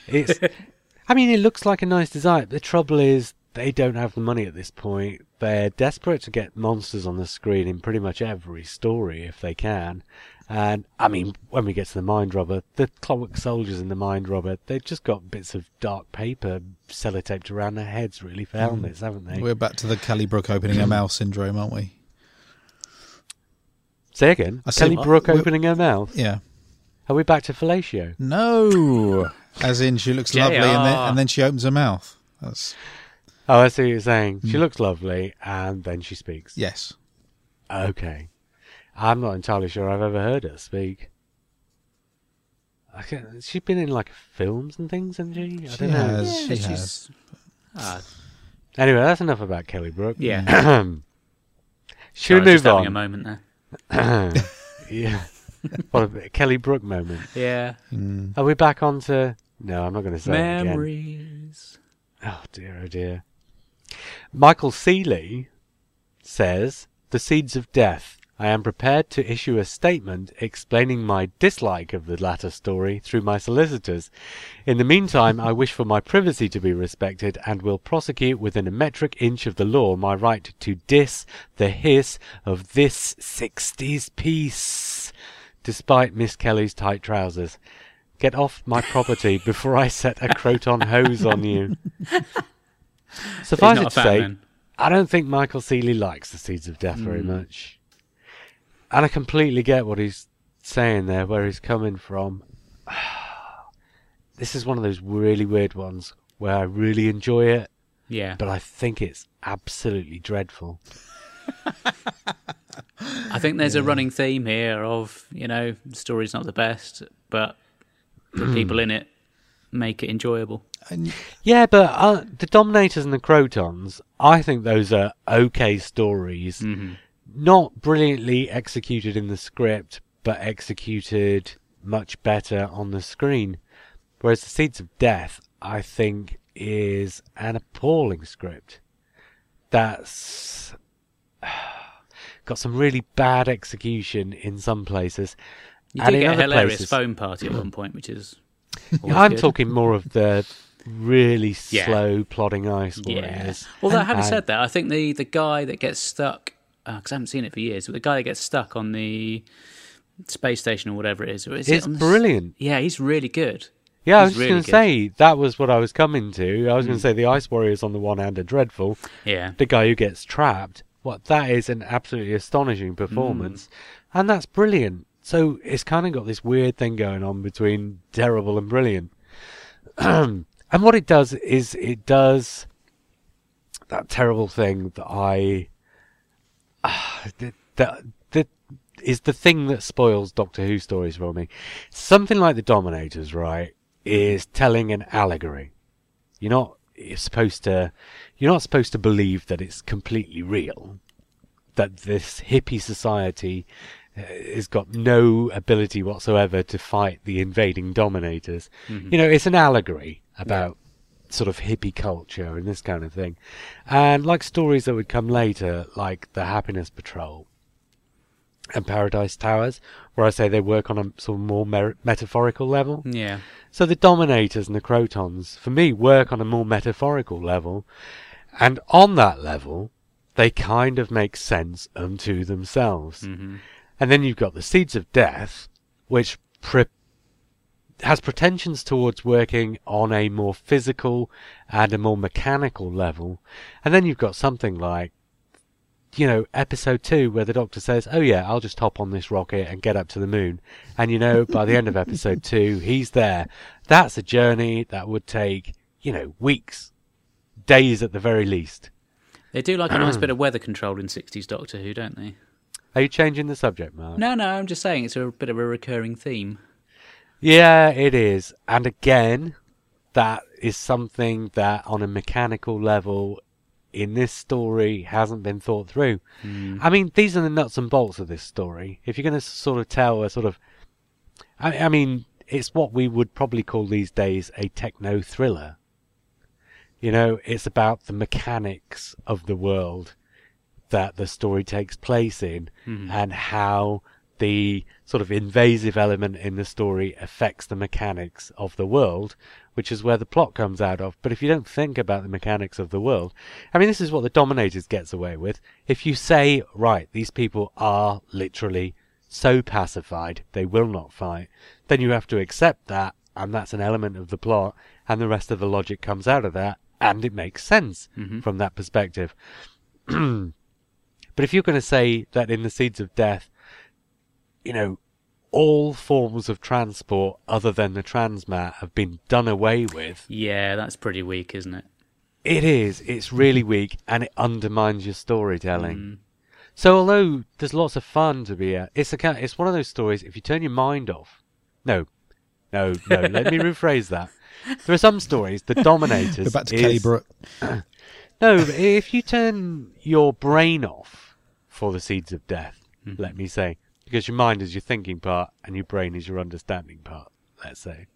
It's. (laughs) I mean, it looks like a nice design. The trouble is, they don't have the money at this point. They're desperate to get monsters on the screen in pretty much every story if they can. And I mean, when we get to the Mind Robber, the Clockwork Soldiers in the Mind Robber, they've just got bits of dark paper sellotaped around their heads, really, for helmets, haven't they? We're back to the Kelly Brook opening her mouth syndrome, aren't we? Say again. I Kelly Brook opening her mouth. Yeah. Are we back to fellatio? No, as in she looks lovely, and then, and then she opens her mouth. That's Oh, I see what you're saying. She Mm. looks lovely, and then she speaks. yes. Okay. I'm not entirely sure I've ever heard her speak. I can't, she's been in like films and things, hasn't she? I She don't know. has. Yeah, she she's- has. Ah, Anyway, that's enough about Kelly Brook. yeah. (clears throat) Should Sorry, we just move having a moment there. (clears throat) yeah. (laughs) What a Kelly Brook moment. Yeah. Mm. Are we back on to... No, I'm not going to say it again. Memories. Oh dear, oh dear. Michael Seeley says, The Seeds of Death. I am prepared to issue a statement explaining my dislike of the latter story through my solicitors. In the meantime, I wish for my privacy to be respected and will prosecute within a metric inch of the law my right to diss the hiss of this 60s piece, despite Miss Kelly's tight trousers. Get off my property before I set a croton hose on you. (laughs) Suffice it to say, then. I don't think Michael Seeley likes the Seeds of Death very Mm. much. And I completely get what he's saying there, where he's coming from. (sighs) This is one of those really weird ones where I really enjoy it, Yeah. but I think it's absolutely dreadful. (laughs) I think there's a running theme here of, you know, the story's not the best, but (clears throat) the people in it make it enjoyable. And Yeah, but uh, the Dominators and the Krotons, I think those are okay stories. hmm Not brilliantly executed in the script, but executed much better on the screen. Whereas The Seeds of Death, I think, is an appalling script. That's (sighs) got some really bad execution in some places. You And do in get a hilarious places- phone party at one point, which is. (laughs) I'm good. talking more of the really Yeah. slow plodding ice Yeah. warriors. Although, having And- said that, I think the, the guy that gets stuck, because I haven't seen it for years, but the guy that gets stuck on the space station or whatever it is, or is it It's the brilliant. Yeah, he's really good. Yeah, I was He's just really going to say that was what I was coming to. I was going Mm. to say the Ice Warriors on the one hand are dreadful. Yeah. The guy who gets trapped, what that is an absolutely astonishing performance, Mm. and that's brilliant. So it's kind of got this weird thing going on between terrible and brilliant. (clears throat) and what it does is it does that terrible thing that I ah, that that that is the thing that spoils Doctor Who stories for me. Something like the Dominators, right, is telling an allegory. You're not you're supposed to you're not supposed to believe that it's completely real. That this hippie society uh, has got no ability whatsoever to fight the invading dominators. Mhm. You know, it's an allegory about sort of hippie culture and this kind of thing. And like stories that would come later, like the Happiness Patrol and Paradise Towers, where I say they work on a sort of more mer- metaphorical level. Yeah. So the Dominators and the Krotons, for me, work on a more metaphorical level, and on that level, they kind of make sense unto themselves. hmm And then you've got the Seeds of Death, which pre- has pretensions towards working on a more physical and a more mechanical level. And then you've got something like, you know, episode two, where the doctor says, Oh, yeah, I'll just hop on this rocket and get up to the moon. And, you know, by the end of episode two, he's there. That's a journey that would take, you know, weeks, days at the very least. They do like a nice (clears throat) bit of weather control in 60s Doctor Who, don't they? Are you changing the subject, Mark? No, no, I'm just saying it's a bit of a recurring theme. Yeah, it is. And again, that is something that on a mechanical level in this story hasn't been thought through. Mm. I mean, these are the nuts and bolts of this story. If you're going to sort of tell a sort of. I, I mean, it's what we would probably call these days a techno thriller. You know, it's about the mechanics of the world that the story takes place in Mhm. and how the sort of invasive element in the story affects the mechanics of the world, which is where the plot comes out of. But if you don't think about the mechanics of the world, I mean, this is what the Dominators gets away with. If you say, right, these people are literally so pacified, they will not fight, then you have to accept that, and that's an element of the plot, and the rest of the logic comes out of that, and it makes sense Mhm. from that perspective. (clears throat) but if you're going to say that in the Seeds of Death, you know, all forms of transport other than the transmat have been done away with, Yeah, that's pretty weak, isn't it? it is. It's really weak, and it undermines your storytelling. Mm. So although there's lots of fun to be at, it's a it's one of those stories. If you turn your mind off, no, no, no. let me (laughs) rephrase that. There are some stories. The Dominators. Go back to is- Kelly Brook. (clears throat) No, but if you turn your brain off for the seeds of death, Mhm. let me say, because your mind is your thinking part and your brain is your understanding part. Let's say.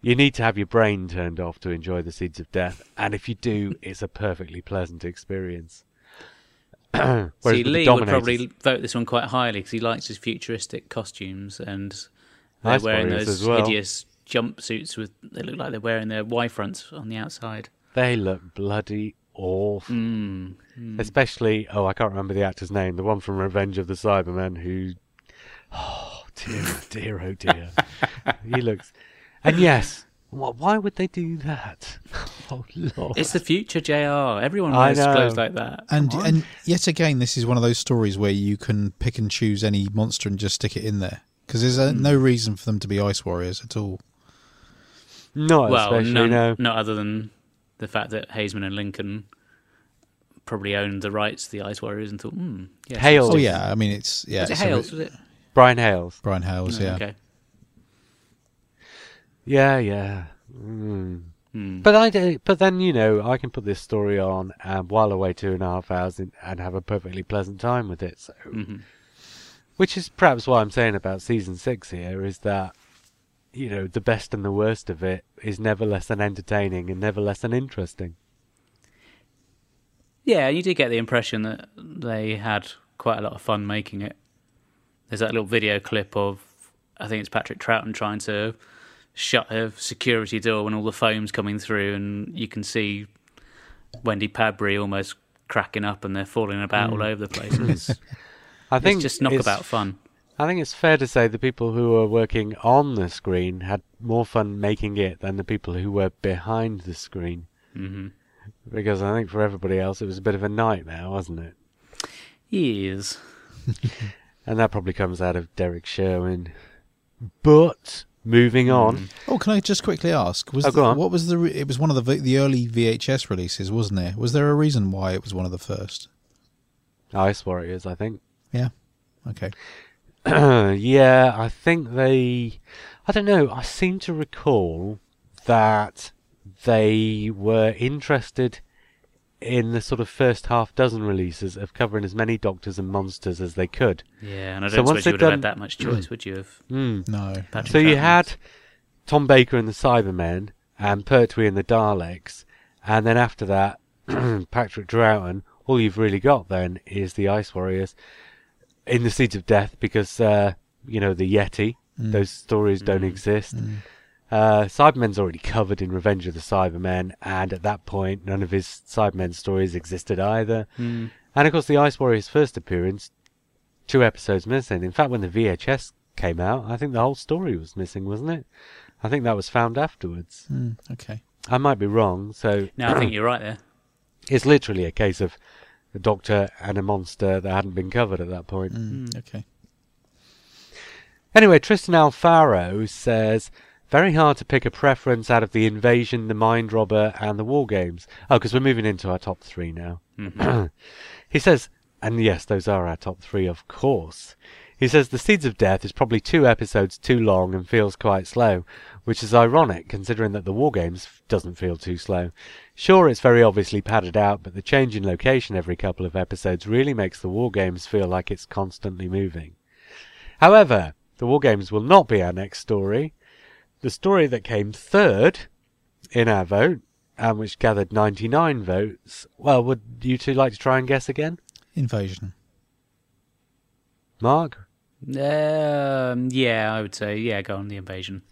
You need to have your brain turned off to enjoy the Seeds of Death, and if you do, it's a perfectly pleasant experience. (clears throat) Whereas See, Lee would probably vote this one quite highly because he likes his futuristic costumes and they're Ice wearing those well. hideous jumpsuits with. They look like they're wearing their Y fronts on the outside. they look bloody awful. Mm. Especially, oh, I can't remember the actor's name, the one from Revenge of the Cybermen who. (sighs) Oh, dear, oh, dear, oh, dear. (laughs) he looks. And yes, why would they do that? (laughs) Oh, Lord. It's the future, Jr. Everyone I wears clothes like that. And and yet again, this is one of those stories where you can pick and choose any monster and just stick it in there because there's uh, no reason for them to be ice warriors at all. Not well, especially, none, no. not other than the fact that Haisman and Lincoln probably owned the rights to the Ice Warriors and thought, hmm, yes, Hayles. Oh yeah, I mean it's yeah. Was it it's a- Hayles? Was it? Brian Hayles. Brian Hayles, yeah. Okay. Yeah, yeah. Mm. Hmm. But I do, but then you know I can put this story on and while away two and a half hours in, and have a perfectly pleasant time with it. So, Mhm. which is perhaps what I'm saying about season six here is that you know the best and the worst of it is never less than entertaining and never less than interesting. Yeah, you did get the impression that they had quite a lot of fun making it. There's that little video clip of, I think it's Patrick Troughton trying to shut a security door when all the foam's coming through, and you can see Wendy Padbury almost cracking up and they're falling about mm. all over the place. (laughs) It's, I think it's just knockabout fun. I think it's fair to say the people who were working on the screen had more fun making it than the people who were behind the screen. hmm Because I think for everybody else it was a bit of a nightmare, wasn't it? Yes. (laughs) And that probably comes out of Derrick Sherwin. But moving on, Oh, can I just quickly ask? Was Oh, the- on. what was the? Re- it was one of the v- the early VHS releases, wasn't there? Was there a reason why it was one of the first? Ice Warriors, I think. Yeah. Okay. (clears throat) yeah, I think they. I don't know. I seem to recall that they were interested in the sort of first half dozen releases of covering as many doctors and monsters as they could. Yeah, and I don't once suppose you they'd would have done- had that much choice, would you? Have (clears throat) Mm. No. Patrick So you had Tom Baker and the Cybermen, and Pertwee and the Daleks, and then after that, (clears throat) Patrick Troughton. All you've really got then is the Ice Warriors in the Seeds of Death, because uh, you know the Yeti. Those stories don't exist. Uh, Cybermen's already covered in Revenge of the Cybermen, and at that point, none of his Cybermen stories existed either. Mm. And of course, the Ice Warriors' first appearance, two episodes missing. In fact, when the VHS came out, I think the whole story was missing, wasn't it? I think that was found afterwards. Mm, okay. I might be wrong, so No, I think you're right there. (clears throat) it's literally a case of a doctor and a monster that hadn't been covered at that point. Mm, okay. Anyway, Tristan Alfaro says, very hard to pick a preference out of the invasion, the mind robber, and the war games. Oh, because we're moving into our top three now. Mhm. (clears throat) he says, and yes, those are our top three, of course. He says the Seeds of Death is probably two episodes too long and feels quite slow, which is ironic considering that the War Games doesn't feel too slow. Sure, it's very obviously padded out, but the change in location every couple of episodes really makes the War Games feel like it's constantly moving. However, the War Games will not be our next story. The story that came third in our vote, and which gathered 99 votes, well, would you two like to try and guess again? Invasion. Mark? Um, yeah, I would say yeah. Go on the invasion.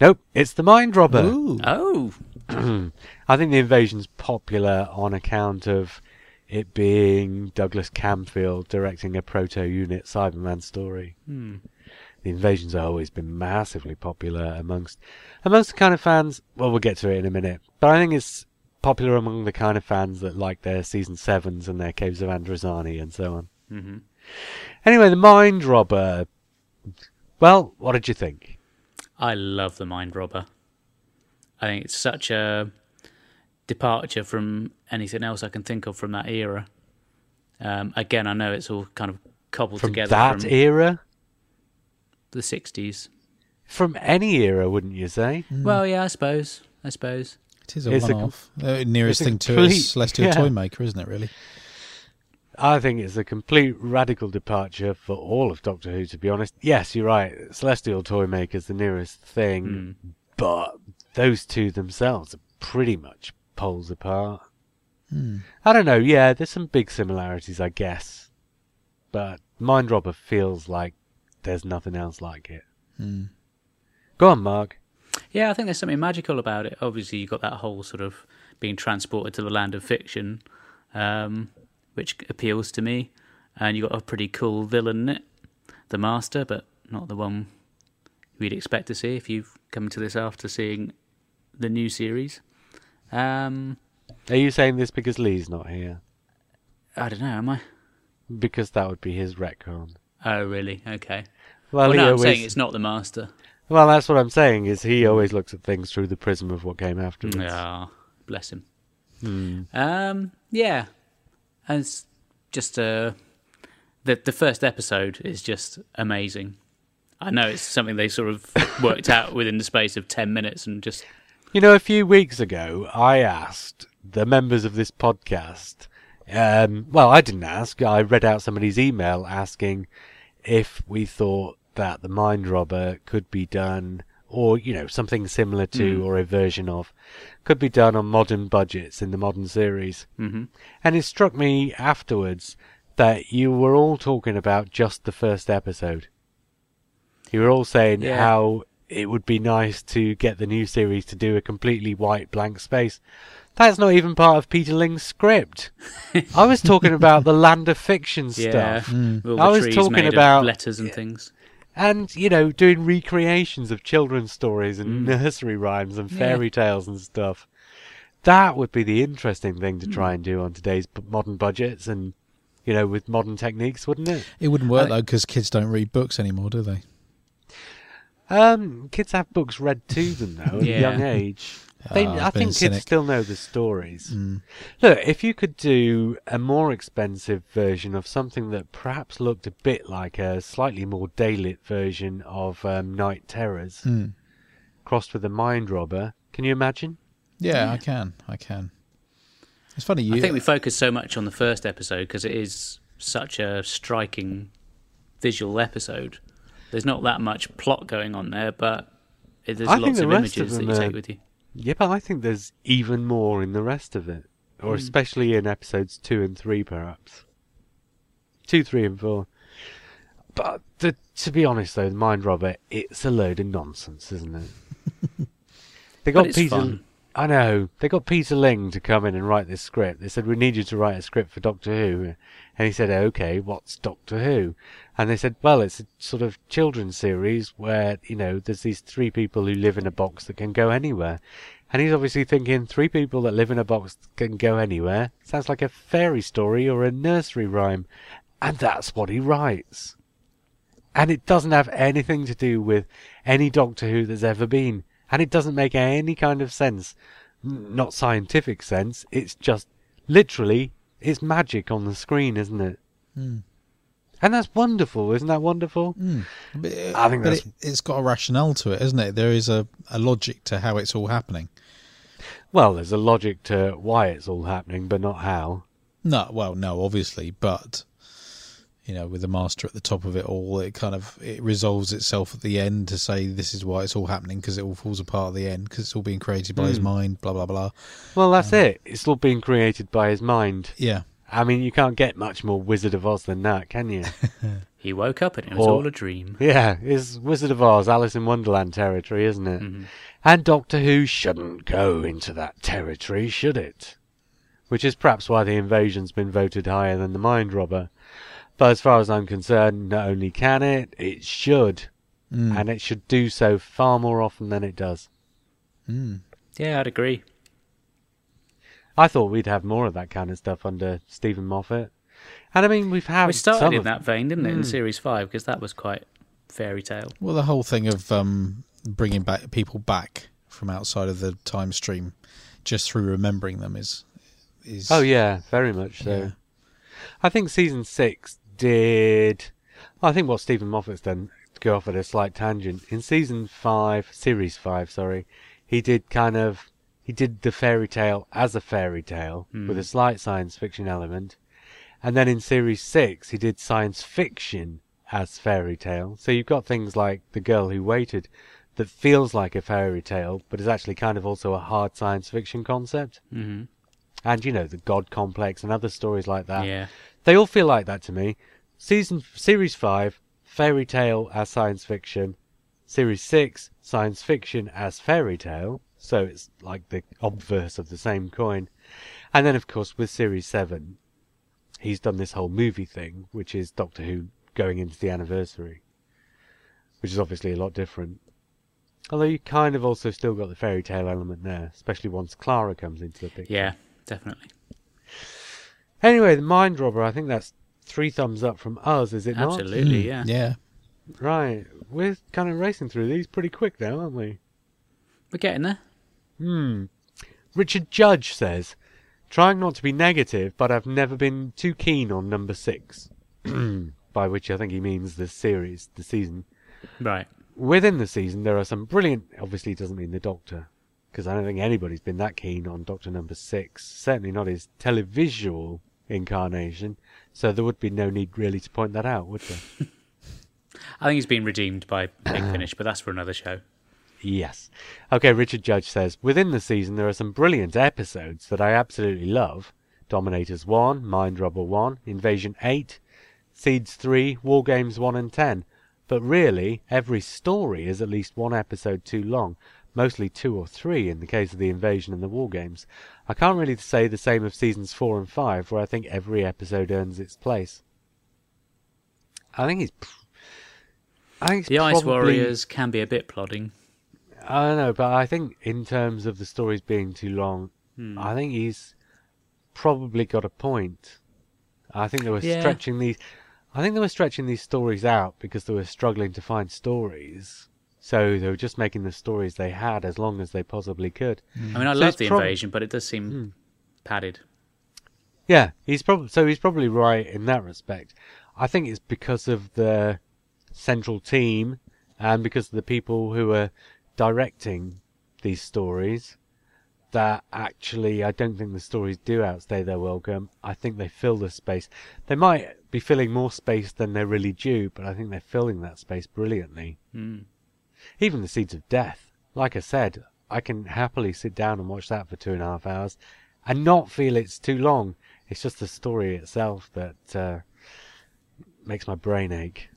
Nope, it's the Mind Robber. Ooh. Oh, (clears throat) I think the invasion's popular on account of it being Douglas Camfield directing a proto-unit Cyberman story. hmm. The invasion's always been massively popular amongst amongst the kind of fans. Well, we'll get to it in a minute, but I think it's popular among the kind of fans that like their season sevens and their Caves of Androzani and so on. hmm Anyway, the Mind Robber. Well, what did you think? I love the Mind Robber. I think it's such a departure from anything else I can think of from that era. Um, again, I know it's all kind of cobbled From together that from era, the '60s. from any era, wouldn't you say? Well, yeah, I suppose. I suppose. It is a It's one-off. uh, nearest it's a thing to complete- a Celestial (laughs) yeah. Toy Maker, isn't it? Really? I think it's a complete radical departure for all of Doctor Who, to be honest. Yes, you're right. Celestial Toymaker's the nearest thing, Mm. but those two themselves are pretty much poles apart. I don't know. Yeah, there's some big similarities, I guess, but Mind Robber feels like there's nothing else like it. Go on, Mark. Yeah, I think there's something magical about it. Obviously, you've got that whole sort of being transported to the land of fiction, um, which appeals to me. And you've got a pretty cool villain in it, the Master, but not the one we'd expect to see if you've come to this after seeing the new series. Um, Are you saying this because Lee's not here? I don't know, am I? Because that would be his retcon. Oh, really? Okay. Well, Well, no, I'm always- saying it's not the Master. well, that's what I'm saying. Is he always looks at things through the prism of what came afterwards? Yeah, bless him. Hmm. Um, yeah, and it's just uh, the the first episode is just amazing. I know it's something they sort of (laughs) worked out within the space of ten minutes, and just You know, a few weeks ago, I asked the members of this podcast. Um, well, I didn't ask. I read out somebody's email asking if we thought that the Mind Robber could be done, or you know, something similar to, or a version of, could be done on modern budgets in the modern series. hmm And it struck me afterwards that you were all talking about just the first episode. You were all saying Yeah. how it would be nice to get the new series to do a completely white blank space. That's not even part of Peter Ling's script. (laughs) I was talking about the land of fiction yeah, stuff. all I the was trees talking about- letters and things. And, you know, doing recreations of children's stories and nursery rhymes and Yeah. fairy tales and stuff. That would be the interesting thing to try and do on today's modern budgets and, you know, with modern techniques, wouldn't it? It wouldn't work I- though because kids don't read books anymore, do they? Um, kids have books read to them though at Yeah. a young age. They, Ah, I think a kids still know the stories. Mm. Look, if you could do a more expensive version of something that perhaps looked a bit like a slightly more daylit version of um, Night Terrors, Mm. crossed with a Mind Robber, can you imagine? Yeah, I can. I can. It's funny. You, I think we focused so much on the first episode because it is such a striking visual episode. There's not that much plot going on there, but there's I lots the of images of that you are- take with you. Yeah, but I think there's even more in the rest of it, or hmm. especially in episodes two and three, perhaps. Two, three, and four. But the, to be honest, though, the Mind Robber, it's a load of nonsense, isn't it? (laughs) they got Peter. fun. I know they got Peter Ling to come in and write this script. They said we need you to write a script for Doctor Who, and he said, "Okay, what's Doctor Who?" And they said, "Well, it's a sort of children's series where you know there's these three people who live in a box that can go anywhere." And he's obviously thinking three people that live in a box can go anywhere. Sounds like a fairy story or a nursery rhyme, and that's what he writes. And it doesn't have anything to do with any Doctor Who there's ever been. And it doesn't make any kind of sense. Not scientific sense. It's just literally, it's magic on the screen, isn't it? Mm. And that's wonderful. Isn't that wonderful? Mm. But, uh, I think but that's- it, it's got a rationale to it, isn't it? There is a, a logic to how it's all happening. Well, there's a logic to why it's all happening, but not how. No, well, no, obviously, but you know, with the master at the top of it all, it kind of it resolves itself at the end to say this is why it's all happening because it all falls apart at the end because it's all being created by his Mm. mind. Blah blah blah. Well, that's it. It's all being created by his mind. Yeah, I mean, you can't get much more Wizard of Oz than that, can you? (laughs) He woke up and it was Or- all a dream. yeah, it's Wizard of Oz, Alice in Wonderland territory, isn't it? Mhm. And Doctor Who shouldn't go into that territory, should it? Which is perhaps why the invasion's been voted higher than the Mind Robber. But as far as I'm concerned, not only can it, it should. Mm. And it should do so far more often than it does. Mm. Yeah, I'd agree. I thought we'd have more of that kind of stuff under Steven Moffat. And I mean, we've had we started some in of- that vein, didn't it, in Mm. series five? Because that was quite fairy tale. Well, the whole thing of um, bringing back people back from outside of the time stream just through remembering them is is Oh yeah, very much so. Yeah. I think season six did. I think what Steven Moffat's done to go off at a slight tangent in season five, series five, sorry, he did kind of he did the fairy tale as a fairy tale with a slight science fiction element, and then in series six he did science fiction as fairy tale. So you've got things like the girl who waited. that feels like a fairy tale, but is actually kind of also a hard science fiction concept. hmm And you know, the God complex and other stories like that. Yeah. They all feel like that to me. Season series five, fairy tale as science fiction. Series six, science fiction as fairy tale. So it's like the obverse of the same coin. And then, of course, with series seven, he's done this whole movie thing, which is Doctor Who going into the anniversary, which is obviously a lot different. Although you kind of also still got the fairy tale element there, especially once Clara comes into the picture. Yeah, definitely. Anyway, the Mind Robber, I think that's three thumbs up from us, is it not? Absolutely, Mm, yeah. Yeah. Right. We're kind of racing through these pretty quick now, aren't we? We're getting there. Hmm. Richard Judge says, trying not to be negative, but I've never been too keen on number six. (clears throat) By which I think he means the series, the season. Right. Within the season, there are some brilliant. Obviously, he doesn't mean the Doctor, because I don't think anybody's been that keen on Doctor Number Six. Certainly not his televisual incarnation. So there would be no need really to point that out, would there? (laughs) I think he's been redeemed by Big ah. Finish, but that's for another show. Yes. Okay, Richard Judge says Within the season, there are some brilliant episodes that I absolutely love Dominators 1, Mind Robber 1, Invasion 8, Seeds 3, War Games 1 and 10. But really, every story is at least one episode too long, mostly two or three in the case of the Invasion and the War Games. I can't really say the same of seasons 4 and 5, where I think every episode earns its place. I think it's. I think it's The Ice probably- Warriors can be a bit plodding. I don't know, but I think in terms of the stories being too long, Hmm. I think he's probably got a point. I think they were Yeah. stretching these. I think they were stretching these stories out because they were struggling to find stories. So they were just making the stories they had as long as they possibly could. I mean, I So love the prob- invasion, but it does seem padded. Yeah, he's probably so he's probably right in that respect. I think it's because of the central team and because of the people who are directing these stories that actually I don't think the stories do outstay their welcome. I think they fill the space. They might be filling more space than they're really due, but I think they're filling that space brilliantly. Mm. Even the Seeds of Death, like I said, I can happily sit down and watch that for two and a half hours and not feel it's too long. It's just the story itself that uh, makes my brain ache.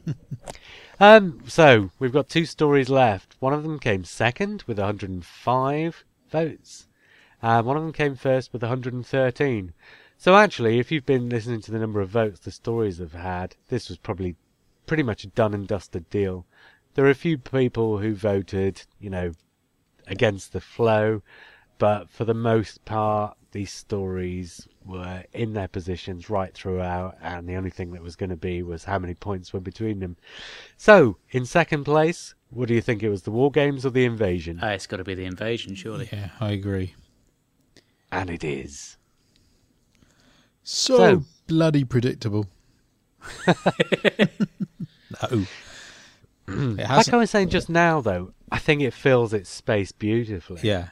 (laughs) um, so we've got two stories left. One of them came second with 105 votes. Uh, one of them came first with 113. So actually, if you've been listening to the number of votes the stories have had, this was probably pretty much a done and dusted deal. There are a few people who voted, you know, against the flow, but for the most part, these stories were in their positions right throughout, and the only thing that was going to be was how many points were between them. So, in second place, what do you think it was, the War Games or the Invasion? Uh, it's got to be the invasion, surely. Yeah, I agree. and it is. So, So- bloody predictable. (laughs) (laughs) no. Like. I was saying just now, though, I think it fills its space beautifully. Yeah.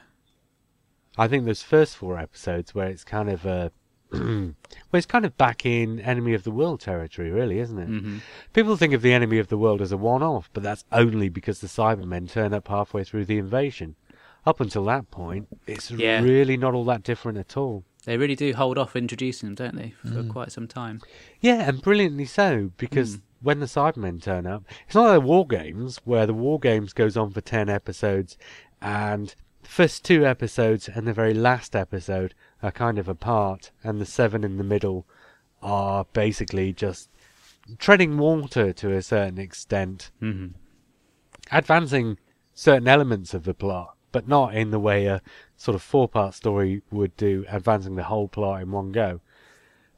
I think those first four episodes where it's kind of uh, (clears throat) well, it's kind of back in enemy of the world territory, really, isn't it? hmm People think of the enemy of the world as a one-off, but that's only because the Cybermen turn up halfway through the invasion. Up until that point, it's Yeah. really not all that different at all. They really do hold off introducing them, don't they, for Mm. quite some time. Yeah, and brilliantly so, because when the Cybermen turn up, it's not like War Games, where the War Games goes on for 10 episodes, and the first two episodes and the very last episode are kind of apart, and the seven in the middle are basically just treading water to a certain extent, hmm advancing certain elements of the plot, but not in the way a sort of four part story would do, advancing the whole plot in one go.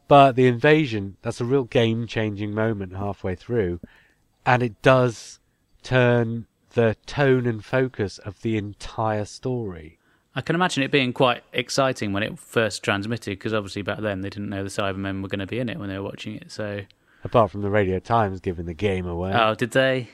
But the invasion, that's a real game changing moment halfway through, and it does turn the tone and focus of the entire story. I can imagine it being quite exciting when it first transmitted, because obviously back then they didn't know the Cybermen were going to be in it when they were watching it. So, Apart from the Radio Times giving the game away. oh, did they?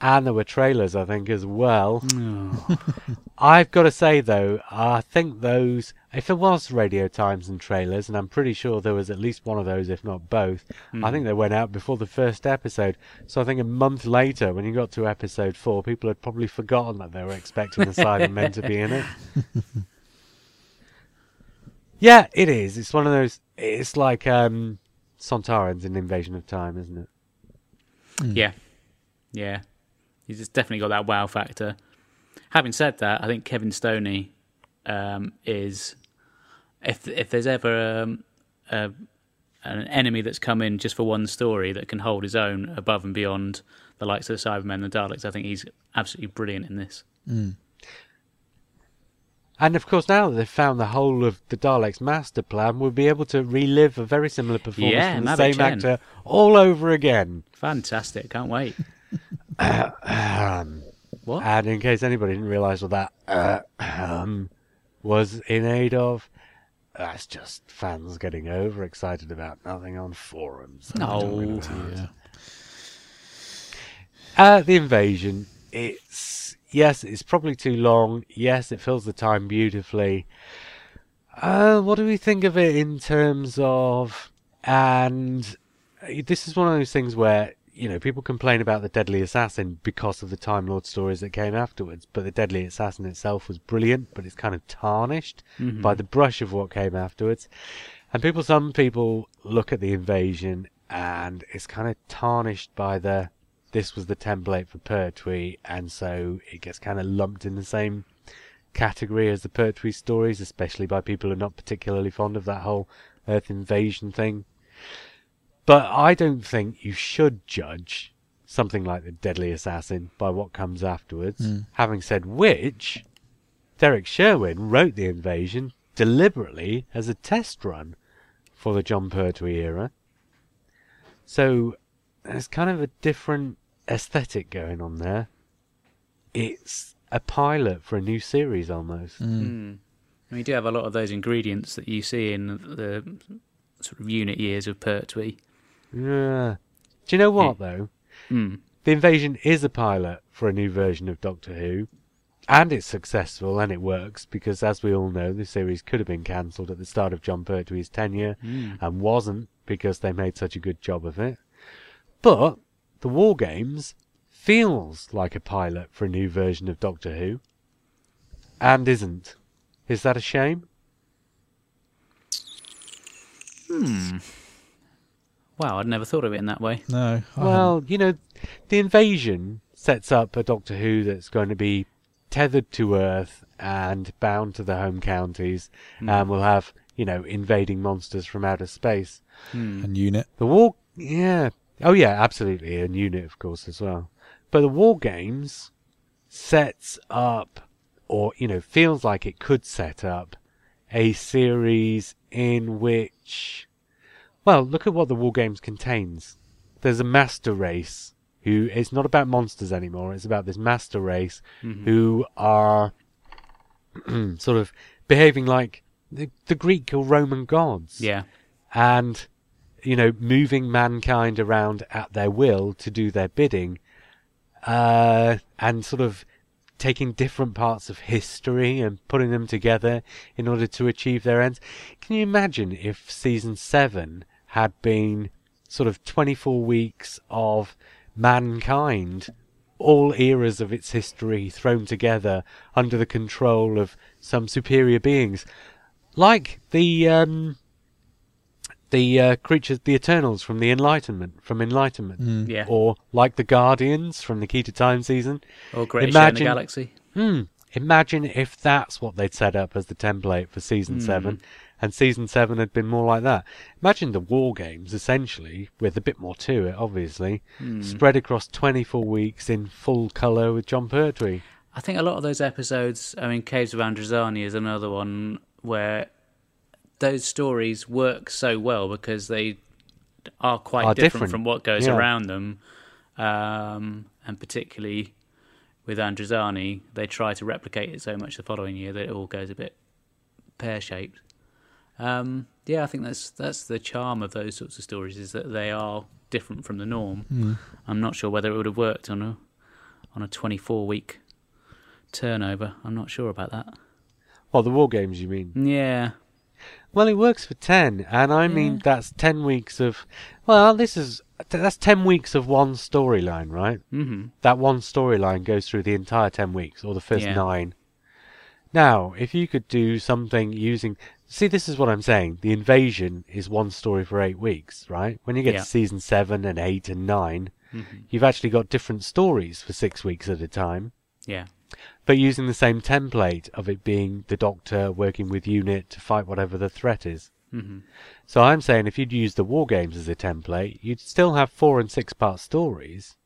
And there were trailers, I think, as well. (laughs) I've got to say though, I think those, if there was Radio Times and trailers, and I'm pretty sure there was at least one of those, if not both, I think they went out before the first episode. So I think a month later, when you got to episode four, people had probably forgotten that they were expecting the Cybermen to be in it. (laughs) yeah, it is. It's one of those. It's like um, Sontarans in Invasion of Time, isn't it? Yeah, yeah. He's just definitely got that wow factor. Having said that, I think Kevin Stoney um, is if if there's ever um, a, an enemy that's come in just for one story that can hold his own above and beyond the likes of the Cybermen and the Daleks, I think he's absolutely brilliant in this. And of course, now that they've found the whole of the Daleks' master plan, we'll be able to relive a very similar performance Yeah, from the Mavic same actor all over again. Fantastic! Can't wait. (laughs) Um, What? and in case anybody didn't realise what that uh, um, was in aid of, that's just fans getting overexcited about nothing on forums. no. Yeah. Uh, the invasion. It's yes, it's probably too long. Yes, it fills the time beautifully. Uh, what do we think of it in terms of? And uh, this is one of those things where you know people complain about the Deadly Assassin because of the Time Lord stories that came afterwards, but the Deadly Assassin itself was brilliant, but it's kind of tarnished mm-hmm. by the brush of what came afterwards. And people, some people look at the invasion and it's kind of tarnished by the this was the template for Pertwee, and so it gets kind of lumped in the same category as the Pertwee stories, especially by people who are not particularly fond of that whole Earth invasion thing. But I don't think you should judge something like the Deadly Assassin by what comes afterwards. Having said which, Derrick Sherwin wrote the invasion deliberately as a test run for the Jon Pertwee era. So there's kind of a different aesthetic going on there. It's a pilot for a new series almost. Mm. We do have a lot of those ingredients that you see in the sort of unit years of Pertwee. Yeah. Do you know what though? Mm. The invasion is a pilot for a new version of Doctor Who, and it's successful and it works because, as we all know, the series could have been cancelled at the start of Jon Pertwee's tenure and wasn't because they made such a good job of it. But the War Games feels like a pilot for a new version of Doctor Who, and isn't. Is that a shame? Wow, I'd never thought of it in that way. No. I Well, you know, the invasion sets up a Doctor Who that's going to be tethered to Earth and bound to the home counties, hmm. and will have, you know, invading monsters from outer space. haven't. And unit. The war, yeah, oh yeah, absolutely, and unit, of course, as well. But the war games sets up, or you know, feels like it could set up a series in which, well, look at what the war games contains. There's a master race who it's not about monsters anymore. It's about this master race who are (clears throat) sort of behaving like the, the Greek or Roman gods Yeah. and you know moving mankind around at their will to do their bidding uh, and sort of taking different parts of history and putting them together in order to achieve their ends can you imagine if season 7 had been sort of 24 weeks of mankind all eras of its history thrown together under the control of some superior beings like the um, the uh, creatures, the Eternals from the Enlightenment, from Enlightenment, Yeah. or like the Guardians from the Key to Time season. Or Great Show in Imagine- the Galaxy. Hmm. Imagine if that's what they'd set up as the template for season seven, and season seven had been more like that. Imagine the war games, essentially, with a bit more to it, obviously, spread across 24 weeks in full colour with Jon Pertwee. I think a lot of those episodes, I mean, Caves of Androzani is another one where those stories work so well because they are quite Are different, different. from what goes Yeah. around them. Um, and particularly with Androzani, they try to replicate it so much the following year that it all goes a bit pear shaped. Um, yeah, I think that's that's the charm of those sorts of stories is that they are different from the norm. I'm not sure whether it would have worked on a on a 24 week turnover. I'm not sure about that. Well, the war games, you mean? Yeah. Well, it works for ten, and I mean that's ten weeks of. Well, this is that's ten weeks of one storyline, right? hmm That one storyline goes through the entire ten weeks, or the first Yeah. nine. Now, if you could do something using, see, this is what I'm saying. The invasion is one story for eight weeks, right? When you get Yeah. to season seven and eight and 9 hmm you've actually got different stories for six weeks at a time. Yeah. But using the same template of it being the doctor working with unit to fight whatever the threat is. hmm So I'm saying if you'd use the war games as a template, you'd still have four and six part stories.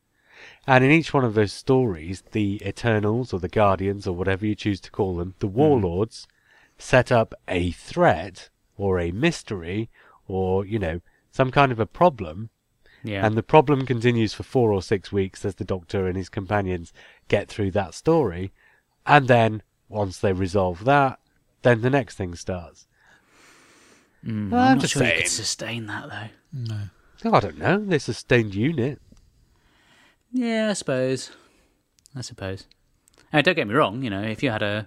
And in each one of those stories, the Eternals or the Guardians or whatever you choose to call them, the Warlords, set up a threat or a mystery or, you know, some kind of a problem Yeah. and the problem continues for four or six weeks as the Doctor and his companions get through that story. And then, once they resolve that, then the next thing starts. Mm, I'm I'm not just sure you could sustain that though. No. Oh, I don't know. They're sustained unit. Yeah, I suppose. I suppose. Now, don't get me wrong. You know, if you had a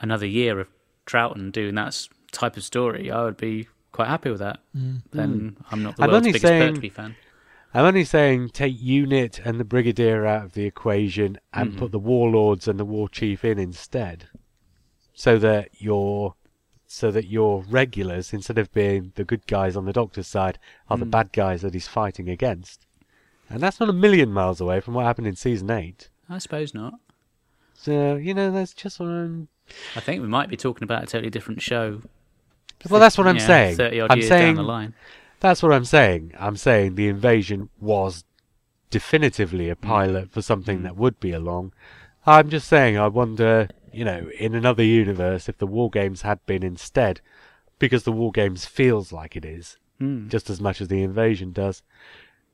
another year of Troughton doing that type of story, I would be quite happy with that. Then I'm not the I'm world's biggest saying- Pertwee fan. I'm only saying take unit and the brigadier out of the equation and Mhm. put the warlords and the war chief in instead, so that your so that your regulars, instead of being the good guys on the doctor's side, are the Mm. bad guys that he's fighting against. And that's not a million miles away from what happened in season eight. I suppose not. So you know, that's just I'm. I think we might be talking about a totally different show. Well, that's what I'm yeah, saying. Thirty odd I'm years saying down the line. That's what I'm saying. I'm saying the invasion was definitively a pilot for something that would be along. I'm just saying, I wonder, you know, in another universe, if the War Games had been instead, because the War Games feels like it is, Mm. just as much as the invasion does,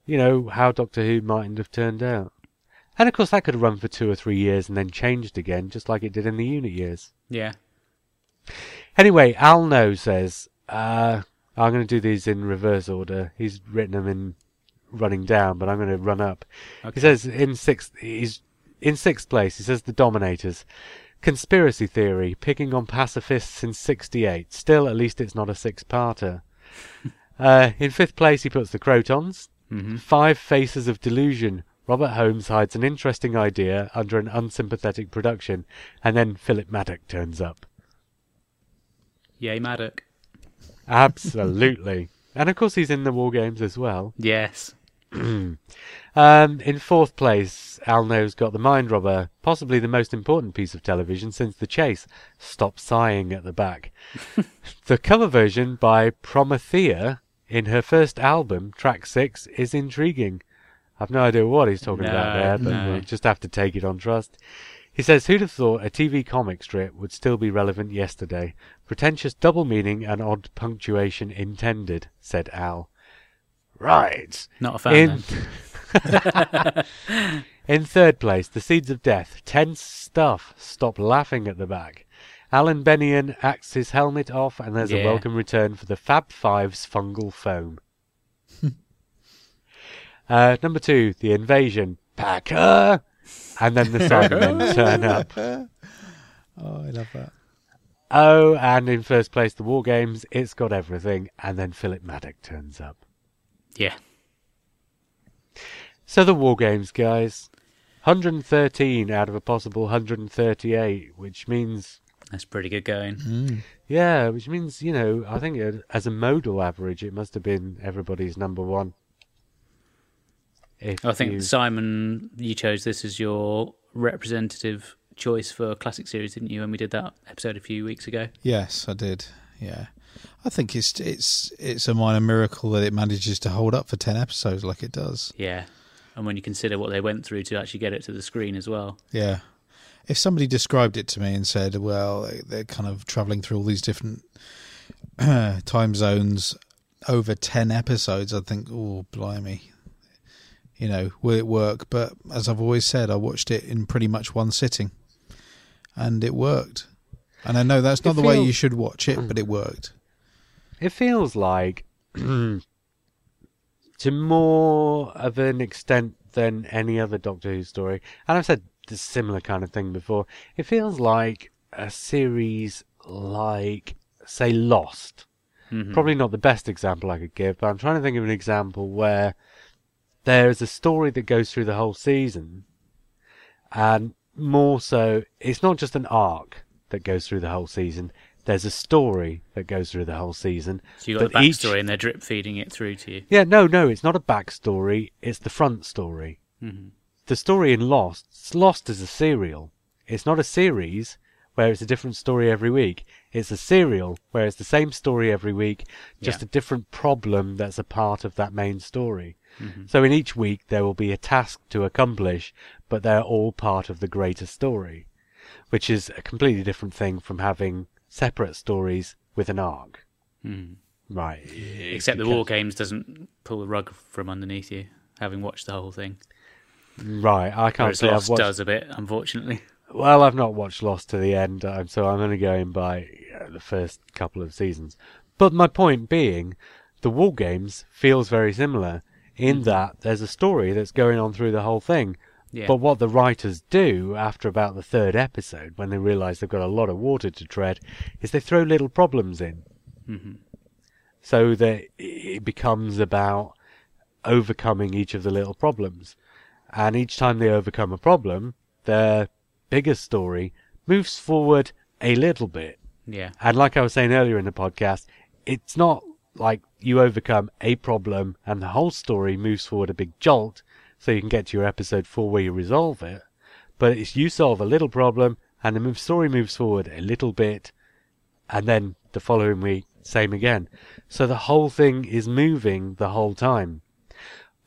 you know, how Doctor Who mightn't have turned out. And of course, that could have run for two or three years and then changed again, just like it did in the unit years. Yeah. Anyway, Al No says, uh, I'm going to do these in reverse order. He's written them in running down, but I'm going to run up. He says in sixth, he's in sixth place. He says the Dominators, conspiracy theory, picking on pacifists in '68. Still, at least it's not a six-parter. (laughs) uh, in fifth place, he puts the Krotons. hmm Five Faces of Delusion. Robert Holmes hides an interesting idea under an unsympathetic production, and then Philip Madoc turns up. Yay, Madoc. Absolutely. and of course, he's in the War Games as well. (clears throat) Yes. Um, in fourth place, Alno's got The Mind Robber, possibly the most important piece of television since The Chase. Stop sighing at the back. (laughs) the cover version by Promethea in her first album, track six, is intriguing. I've no idea what he's talking about there, but no. we'll just have to take it on trust. He says, Who'd have thought a TV comic strip would still be relevant yesterday? Pretentious double meaning and odd punctuation intended, said Al. Right. Not a fan. In, (laughs) in third place, The Seeds of Death. Tense stuff. Stop laughing at the back. Alan Bennion acts his helmet off, and there's a welcome return for the Fab Five's fungal foam. (laughs) uh, number two, The Invasion. Packer! And then the Cybermen (laughs) turn up. Oh, I love that. Oh, and in first place, The War Games. It's got everything. And then Philip Madoc turns up. Yeah. So the War Games, guys. 113 out of a possible 138, which means, That's pretty good going. Mm. yeah, which means, you know, I think it, as a modal average, it must have been everybody's number one. I think you- Simon, you chose this as your representative choice for classic series, didn't you? When we did that episode a few weeks ago. Yes, I did. Yeah, I think it's it's it's a minor miracle that it manages to hold up for ten episodes like it does. Yeah, and when you consider what they went through to actually get it to the screen as well. Yeah. If somebody described it to me and said, "Well, they- they're kind of traveling through all these different (clears throat) time zones over ten episodes," I'd think, "Oh, blimey." You know, will it work? But as I've always said, I watched it in pretty much one sitting, and it worked. And I know that's not It the way you should watch it, but it worked. It feels like, (clears throat) to more of an extent than any other Doctor Who story, and I've said this similar kind of thing before. It feels like a series like, say, Lost. Mhm. Probably not the best example I could give, but I'm trying to think of an example where there's a story that goes through the whole season, and more so, it's not just an arc that goes through the whole season. There's a story that goes through the whole season. So you got the each- backstory, and they're drip feeding it through to you. Yeah, no, no, it's not a backstory. It's the front story. Mhm. The story in Lost, Lost is a serial. It's not a series where it's a different story every week. It's a serial where it's the same story every week, just Yeah. a different problem that's a part of that main story. So in each week there will be a task to accomplish, but they're all part of the greater story, which is a completely different thing from having separate stories with an arc. Mhm. Right. Except the War Games doesn't pull the rug from underneath you, having watched the whole thing. Right, I can't Whereas say I've Lost watched does a bit, unfortunately. Well, I've not watched Lost to the end, um, so I'm only going by uh, the first couple of seasons. But my point being, the War Games feels very similar in that there's a story that's going on through the whole thing. Yeah. But what the writers do after about the third episode, when they realise they've got a lot of water to tread, is they throw little problems in. hmm So that it becomes about overcoming each of the little problems. And each time they overcome a problem, their bigger story moves forward a little bit. Yeah. And like I was saying earlier in the podcast, it's not like you overcome a problem and the whole story moves forward a big jolt so you can get to your episode four where you resolve it. But it's you solve a little problem and the move- story moves forward a little bit and then the following week, same again. So the whole thing is moving the whole time.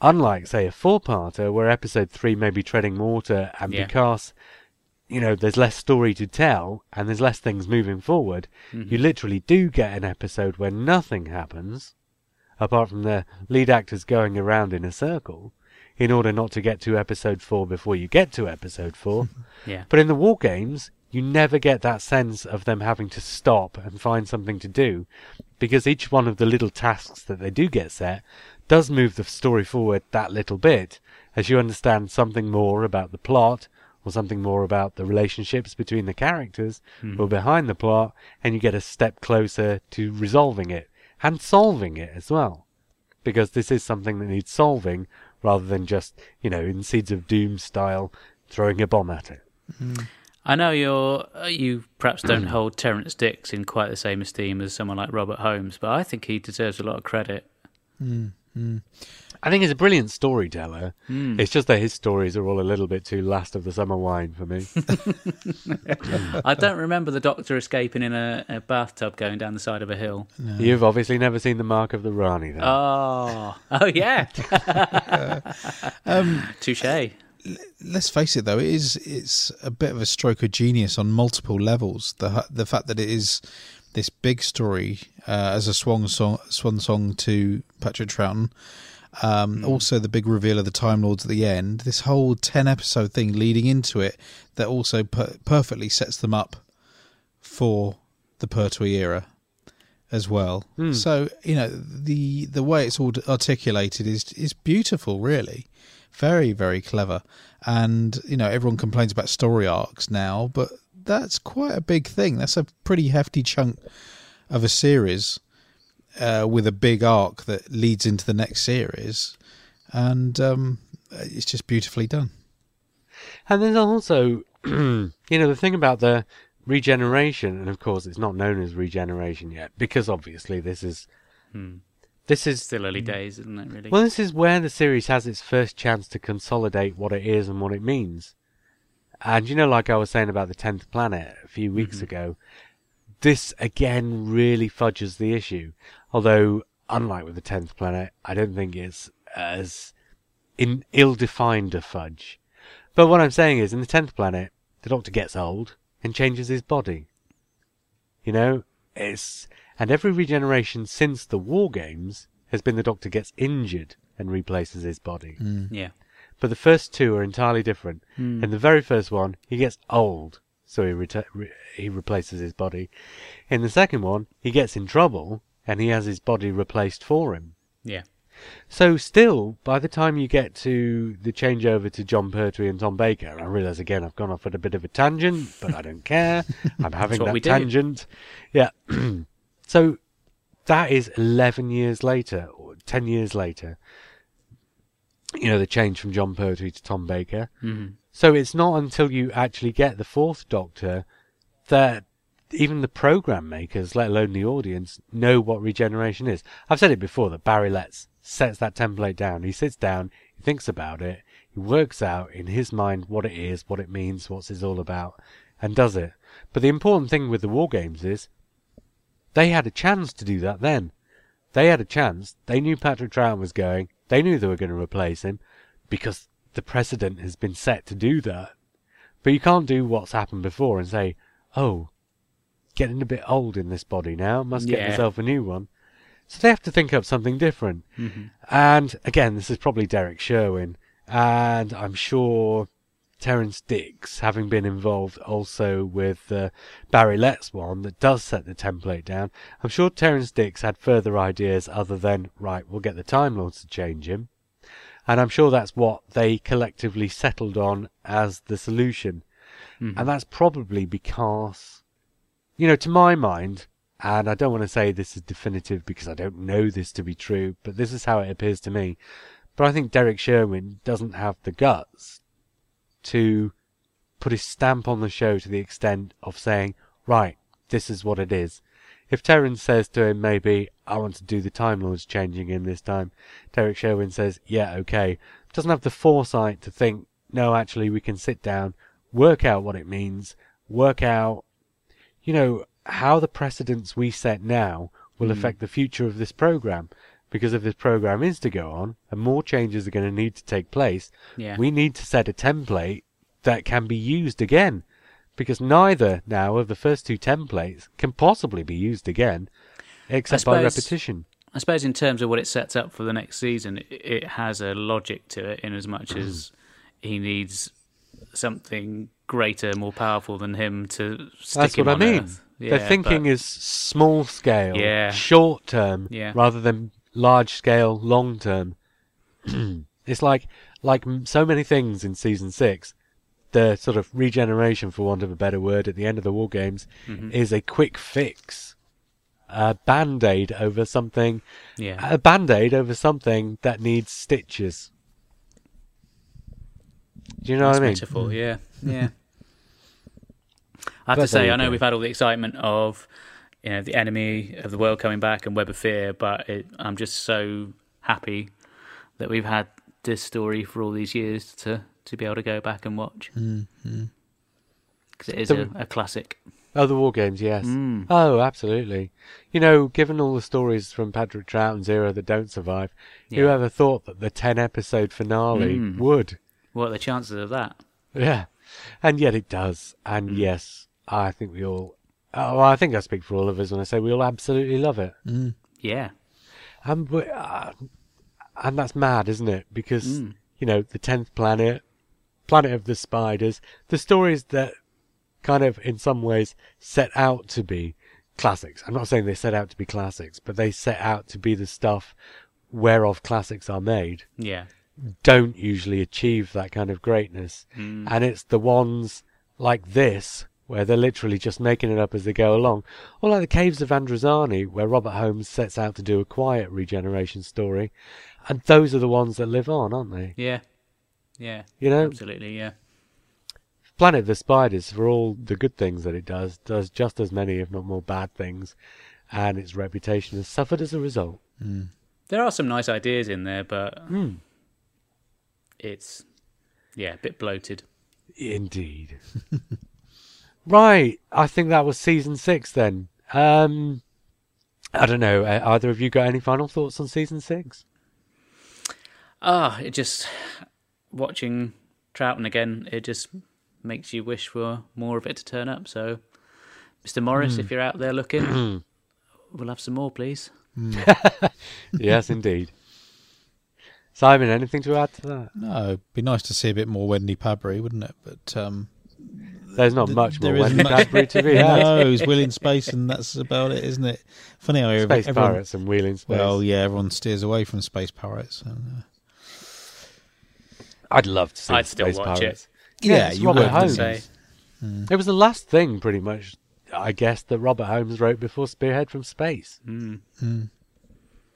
Unlike, say, a four-parter where episode three may be treading water and Yeah. because you know, there's less story to tell and there's less things moving forward, you mm-hmm. literally do get an episode where nothing happens, apart from the lead actors going around in a circle, in order not to get to episode four before you get to episode four. (laughs) Yeah. But in the war games, you never get that sense of them having to stop and find something to do, because each one of the little tasks that they do get set does move the story forward that little bit, as you understand something more about the plot, or something more about the relationships between the characters mm-hmm. who are behind the plot, and you get a step closer to resolving it and solving it as well. Because this is something that needs solving rather than just, you know, in Seeds of Doom style, throwing a bomb at it. Mm-hmm. I know you're uh, you perhaps don't (clears throat) hold Terrance Dicks in quite the same esteem as someone like Robert Holmes, but I think he deserves a lot of credit. Mm-hmm. I think he's a brilliant storyteller. Hmm. It's just that his stories are all a little bit too last of the summer wine for me. (laughs) (laughs) I don't remember the Doctor escaping in a, a bathtub going down the side of a hill. You've obviously never seen the Mark of the Rani, then. Oh, oh yeah. (laughs) Um, Touche. let's face it, though, it is it's a bit of a stroke of genius on multiple levels. The the fact that it is this big story uh, as a swan song, swan song to Patrick Troughton. Um, Also, the big reveal of the Time Lords at the end. This whole ten episode thing leading into it that also per- perfectly sets them up for the Pertwee era as well. So you know the the way it's all articulated is is beautiful, really, very very clever. And you know everyone complains about story arcs now, but that's quite a big thing. That's a pretty hefty chunk of a series uh, with a big arc that leads into the next series, and um, it's just beautifully done. And there's also, (clears throat) you know, the thing about the regeneration, and of course it's not known as regeneration yet, because obviously this is, this is, Still early days, isn't it? Really. well, this is where the series has its first chance to consolidate what it is and what it means. And you know, like I was saying about the tenth planet a few weeks ago, this again really fudges the issue. Although, unlike with the tenth planet, I don't think it's as in ill-defined a fudge. But what I'm saying is, in the tenth planet, the Doctor gets old and changes his body. You know, it's and every regeneration since the War Games has been the Doctor gets injured and replaces his body. Mm. yeah. But the first two are entirely different. Hmm. In the very first one, he gets old, so he reta- re- he replaces his body. In the second one, he gets in trouble and he has his body replaced for him. Yeah. So still, by the time you get to the changeover to Jon Pertwee and Tom Baker, I realise again I've gone off at a bit of a tangent, but I don't care. (laughs) I'm having that we do. tangent. Yeah. (clears throat) so that is 11 years later, or 10 years later. You know, the change from Jon Pertwee to Tom Baker. Mhm. So it's not until you actually get the fourth Doctor that even the program makers, let alone the audience, know what regeneration is. I've said it before that Barry Letts sets that template down. He sits down, he thinks about it, he works out in his mind what it is, what it means, what it's all about, and does it. But the important thing with the War Games is they had a chance to do that then. They had a chance. They knew Patrick Troughton was going. They knew they were going to replace him because the precedent has been set to do that. But you can't do what's happened before and say, oh, getting a bit old in this body now, must get Yeah. myself a new one. So they have to think up something different. Mm-hmm. And again, this is probably Derrick Sherwin, and I'm sure Terrance Dicks, having been involved also with the Barry Letts one that does set the template down, I'm sure Terrance Dicks had further ideas other than, right, we'll get the Time Lords to change him. And I'm sure that's what they collectively settled on as the solution. And that's probably because, you know, to my mind, and I don't want to say this is definitive because I don't know this to be true, but this is how it appears to me. But I think Derrick Sherwin doesn't have the guts to put his stamp on the show to the extent of saying, right, this is what it is. If Terrance says to him, maybe, I want to do the Time Lords changing in this time, Derrick Sherwin says, yeah, okay. Doesn't have the foresight to think, no, actually, we can sit down, work out what it means, work out, you know, how the precedents we set now will hmm. affect the future of this program. Because if this program is to go on and more changes are going to need to take place, Yeah. we need to set a template that can be used again. Because neither now of the first two templates can possibly be used again, except by repetition. I suppose in terms of what it sets up for the next season, it, it has a logic to it in as much hmm. as he needs something greater, more powerful than him to stick That's him what I mean. Earth. Their Yeah, thinking but- is small scale, Yeah. short term, Yeah. rather than large scale, long term. (clears throat) it's like like so many things in season six. The sort of regeneration, for want of a better word, at the end of the war games, Mm-hmm. is a quick fix, a band aid over something, yeah. a band aid over something that needs stitches. Do you know That's what I mean? metaphor, yeah, yeah. (laughs) I have But to say, I know go. we've had all the excitement of, you know, the enemy of the world coming back and Web of Fear, but it, I'm just so happy that we've had this story for all these years to to be able to go back and watch because it is The- a, a classic. Oh, the war games, yes. Mm. Oh, absolutely. You know, given all the stories from Patrick Troughton's era that don't survive, Yeah. whoever thought that the ten episode finale Mm. would? What are the chances of that? Yeah, and yet it does. And yes, I think we all. Oh, I think I speak for all of us when I say we all absolutely love it. Yeah, And we- uh, and that's mad, isn't it? Because Mm. you know the tenth planet, planet of the spiders, the stories that kind of in some ways set out to be classics. I'm not saying they set out to be classics, but they set out to be the stuff whereof classics are made. yeah, Don't usually achieve that kind of greatness, Mm. and it's the ones like this where they're literally just making it up as they go along, or like the Caves of Androzani, where Robert Holmes sets out to do a quiet regeneration story, and those are the ones that live on, aren't they? yeah, yeah. You know, Absolutely, yeah. Planet of the Spiders, for all the good things that it does, does just as many, if not more, bad things, and its reputation has suffered as a result. There are some nice ideas in there, but Hmm. It's yeah, a bit bloated. Indeed. (laughs) right, I think that was season six then. Um, I don't know. uh, Either of you got any final thoughts on season six? Ah, it just watching Troughton again. It just makes you wish for more of it to turn up. So, Mr. Morris, if you're out there looking, (clears throat) we'll have some more, please. (laughs) yes, indeed. Simon, anything to add to that? No, it'd be nice to see a bit more Wendy Padbury, wouldn't it? But um, There's not th- much more there isn't Wendy much- Cadbury to be (laughs) had. no, it's Wheel in Space, and that's about it, isn't it? Funny how every- Space everyone, Pirates and Wheel in Space. Well, yeah, everyone steers away from Space Pirates. And, uh, I'd love to see I'd the still Space watch it. Pirates. yeah, you Robert would, Holmes. wouldn't Say, It was the last thing, pretty much, I guess, that Robert Holmes wrote before Spearhead from Space. mm, Mm.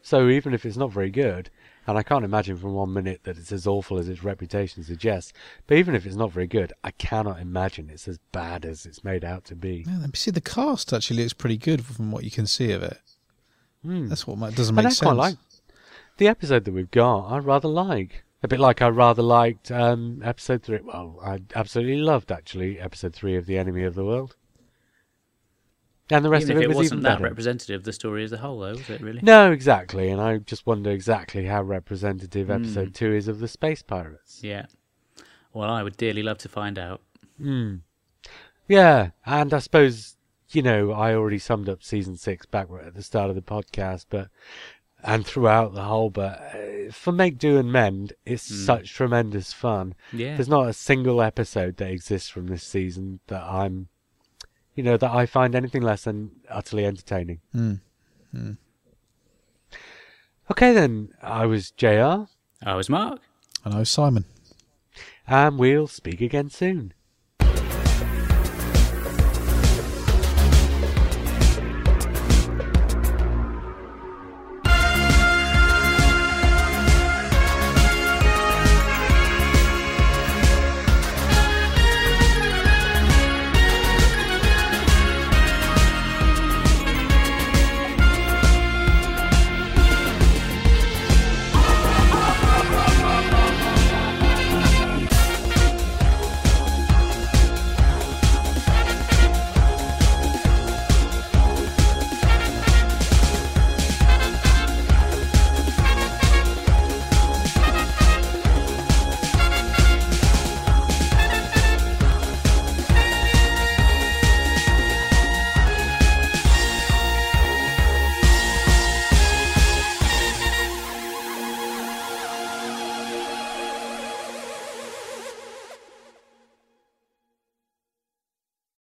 So even if it's not very good, and I can't imagine from one minute that it's as awful as its reputation suggests, but even if it's not very good, I cannot imagine it's as bad as it's made out to be. Yeah, see, the cast actually looks pretty good from what you can see of it. Hmm. That's what doesn't make I sense. quite like the episode that we've got. I rather like a bit like I rather liked um, episode three. Well, I absolutely loved actually episode three of The Enemy of the World, and the rest even of it it was wasn't even that better. representative of the story as a whole, though, was it really? No, exactly, and I just wonder exactly how representative Hmm. episode two is of the space pirates. Yeah. Well, I would dearly love to find out. Hmm. Yeah, and I suppose you know I already summed up season six back at the start of the podcast, but and throughout the whole. But uh, for Make Do and Mend, it's Hmm. such tremendous fun. Yeah. There's not a single episode that exists from this season that I'm, you know, that I find anything less than utterly entertaining. Mm. Okay, then I was Jr. I was Mark. I know Simon. and we'll speak again soon.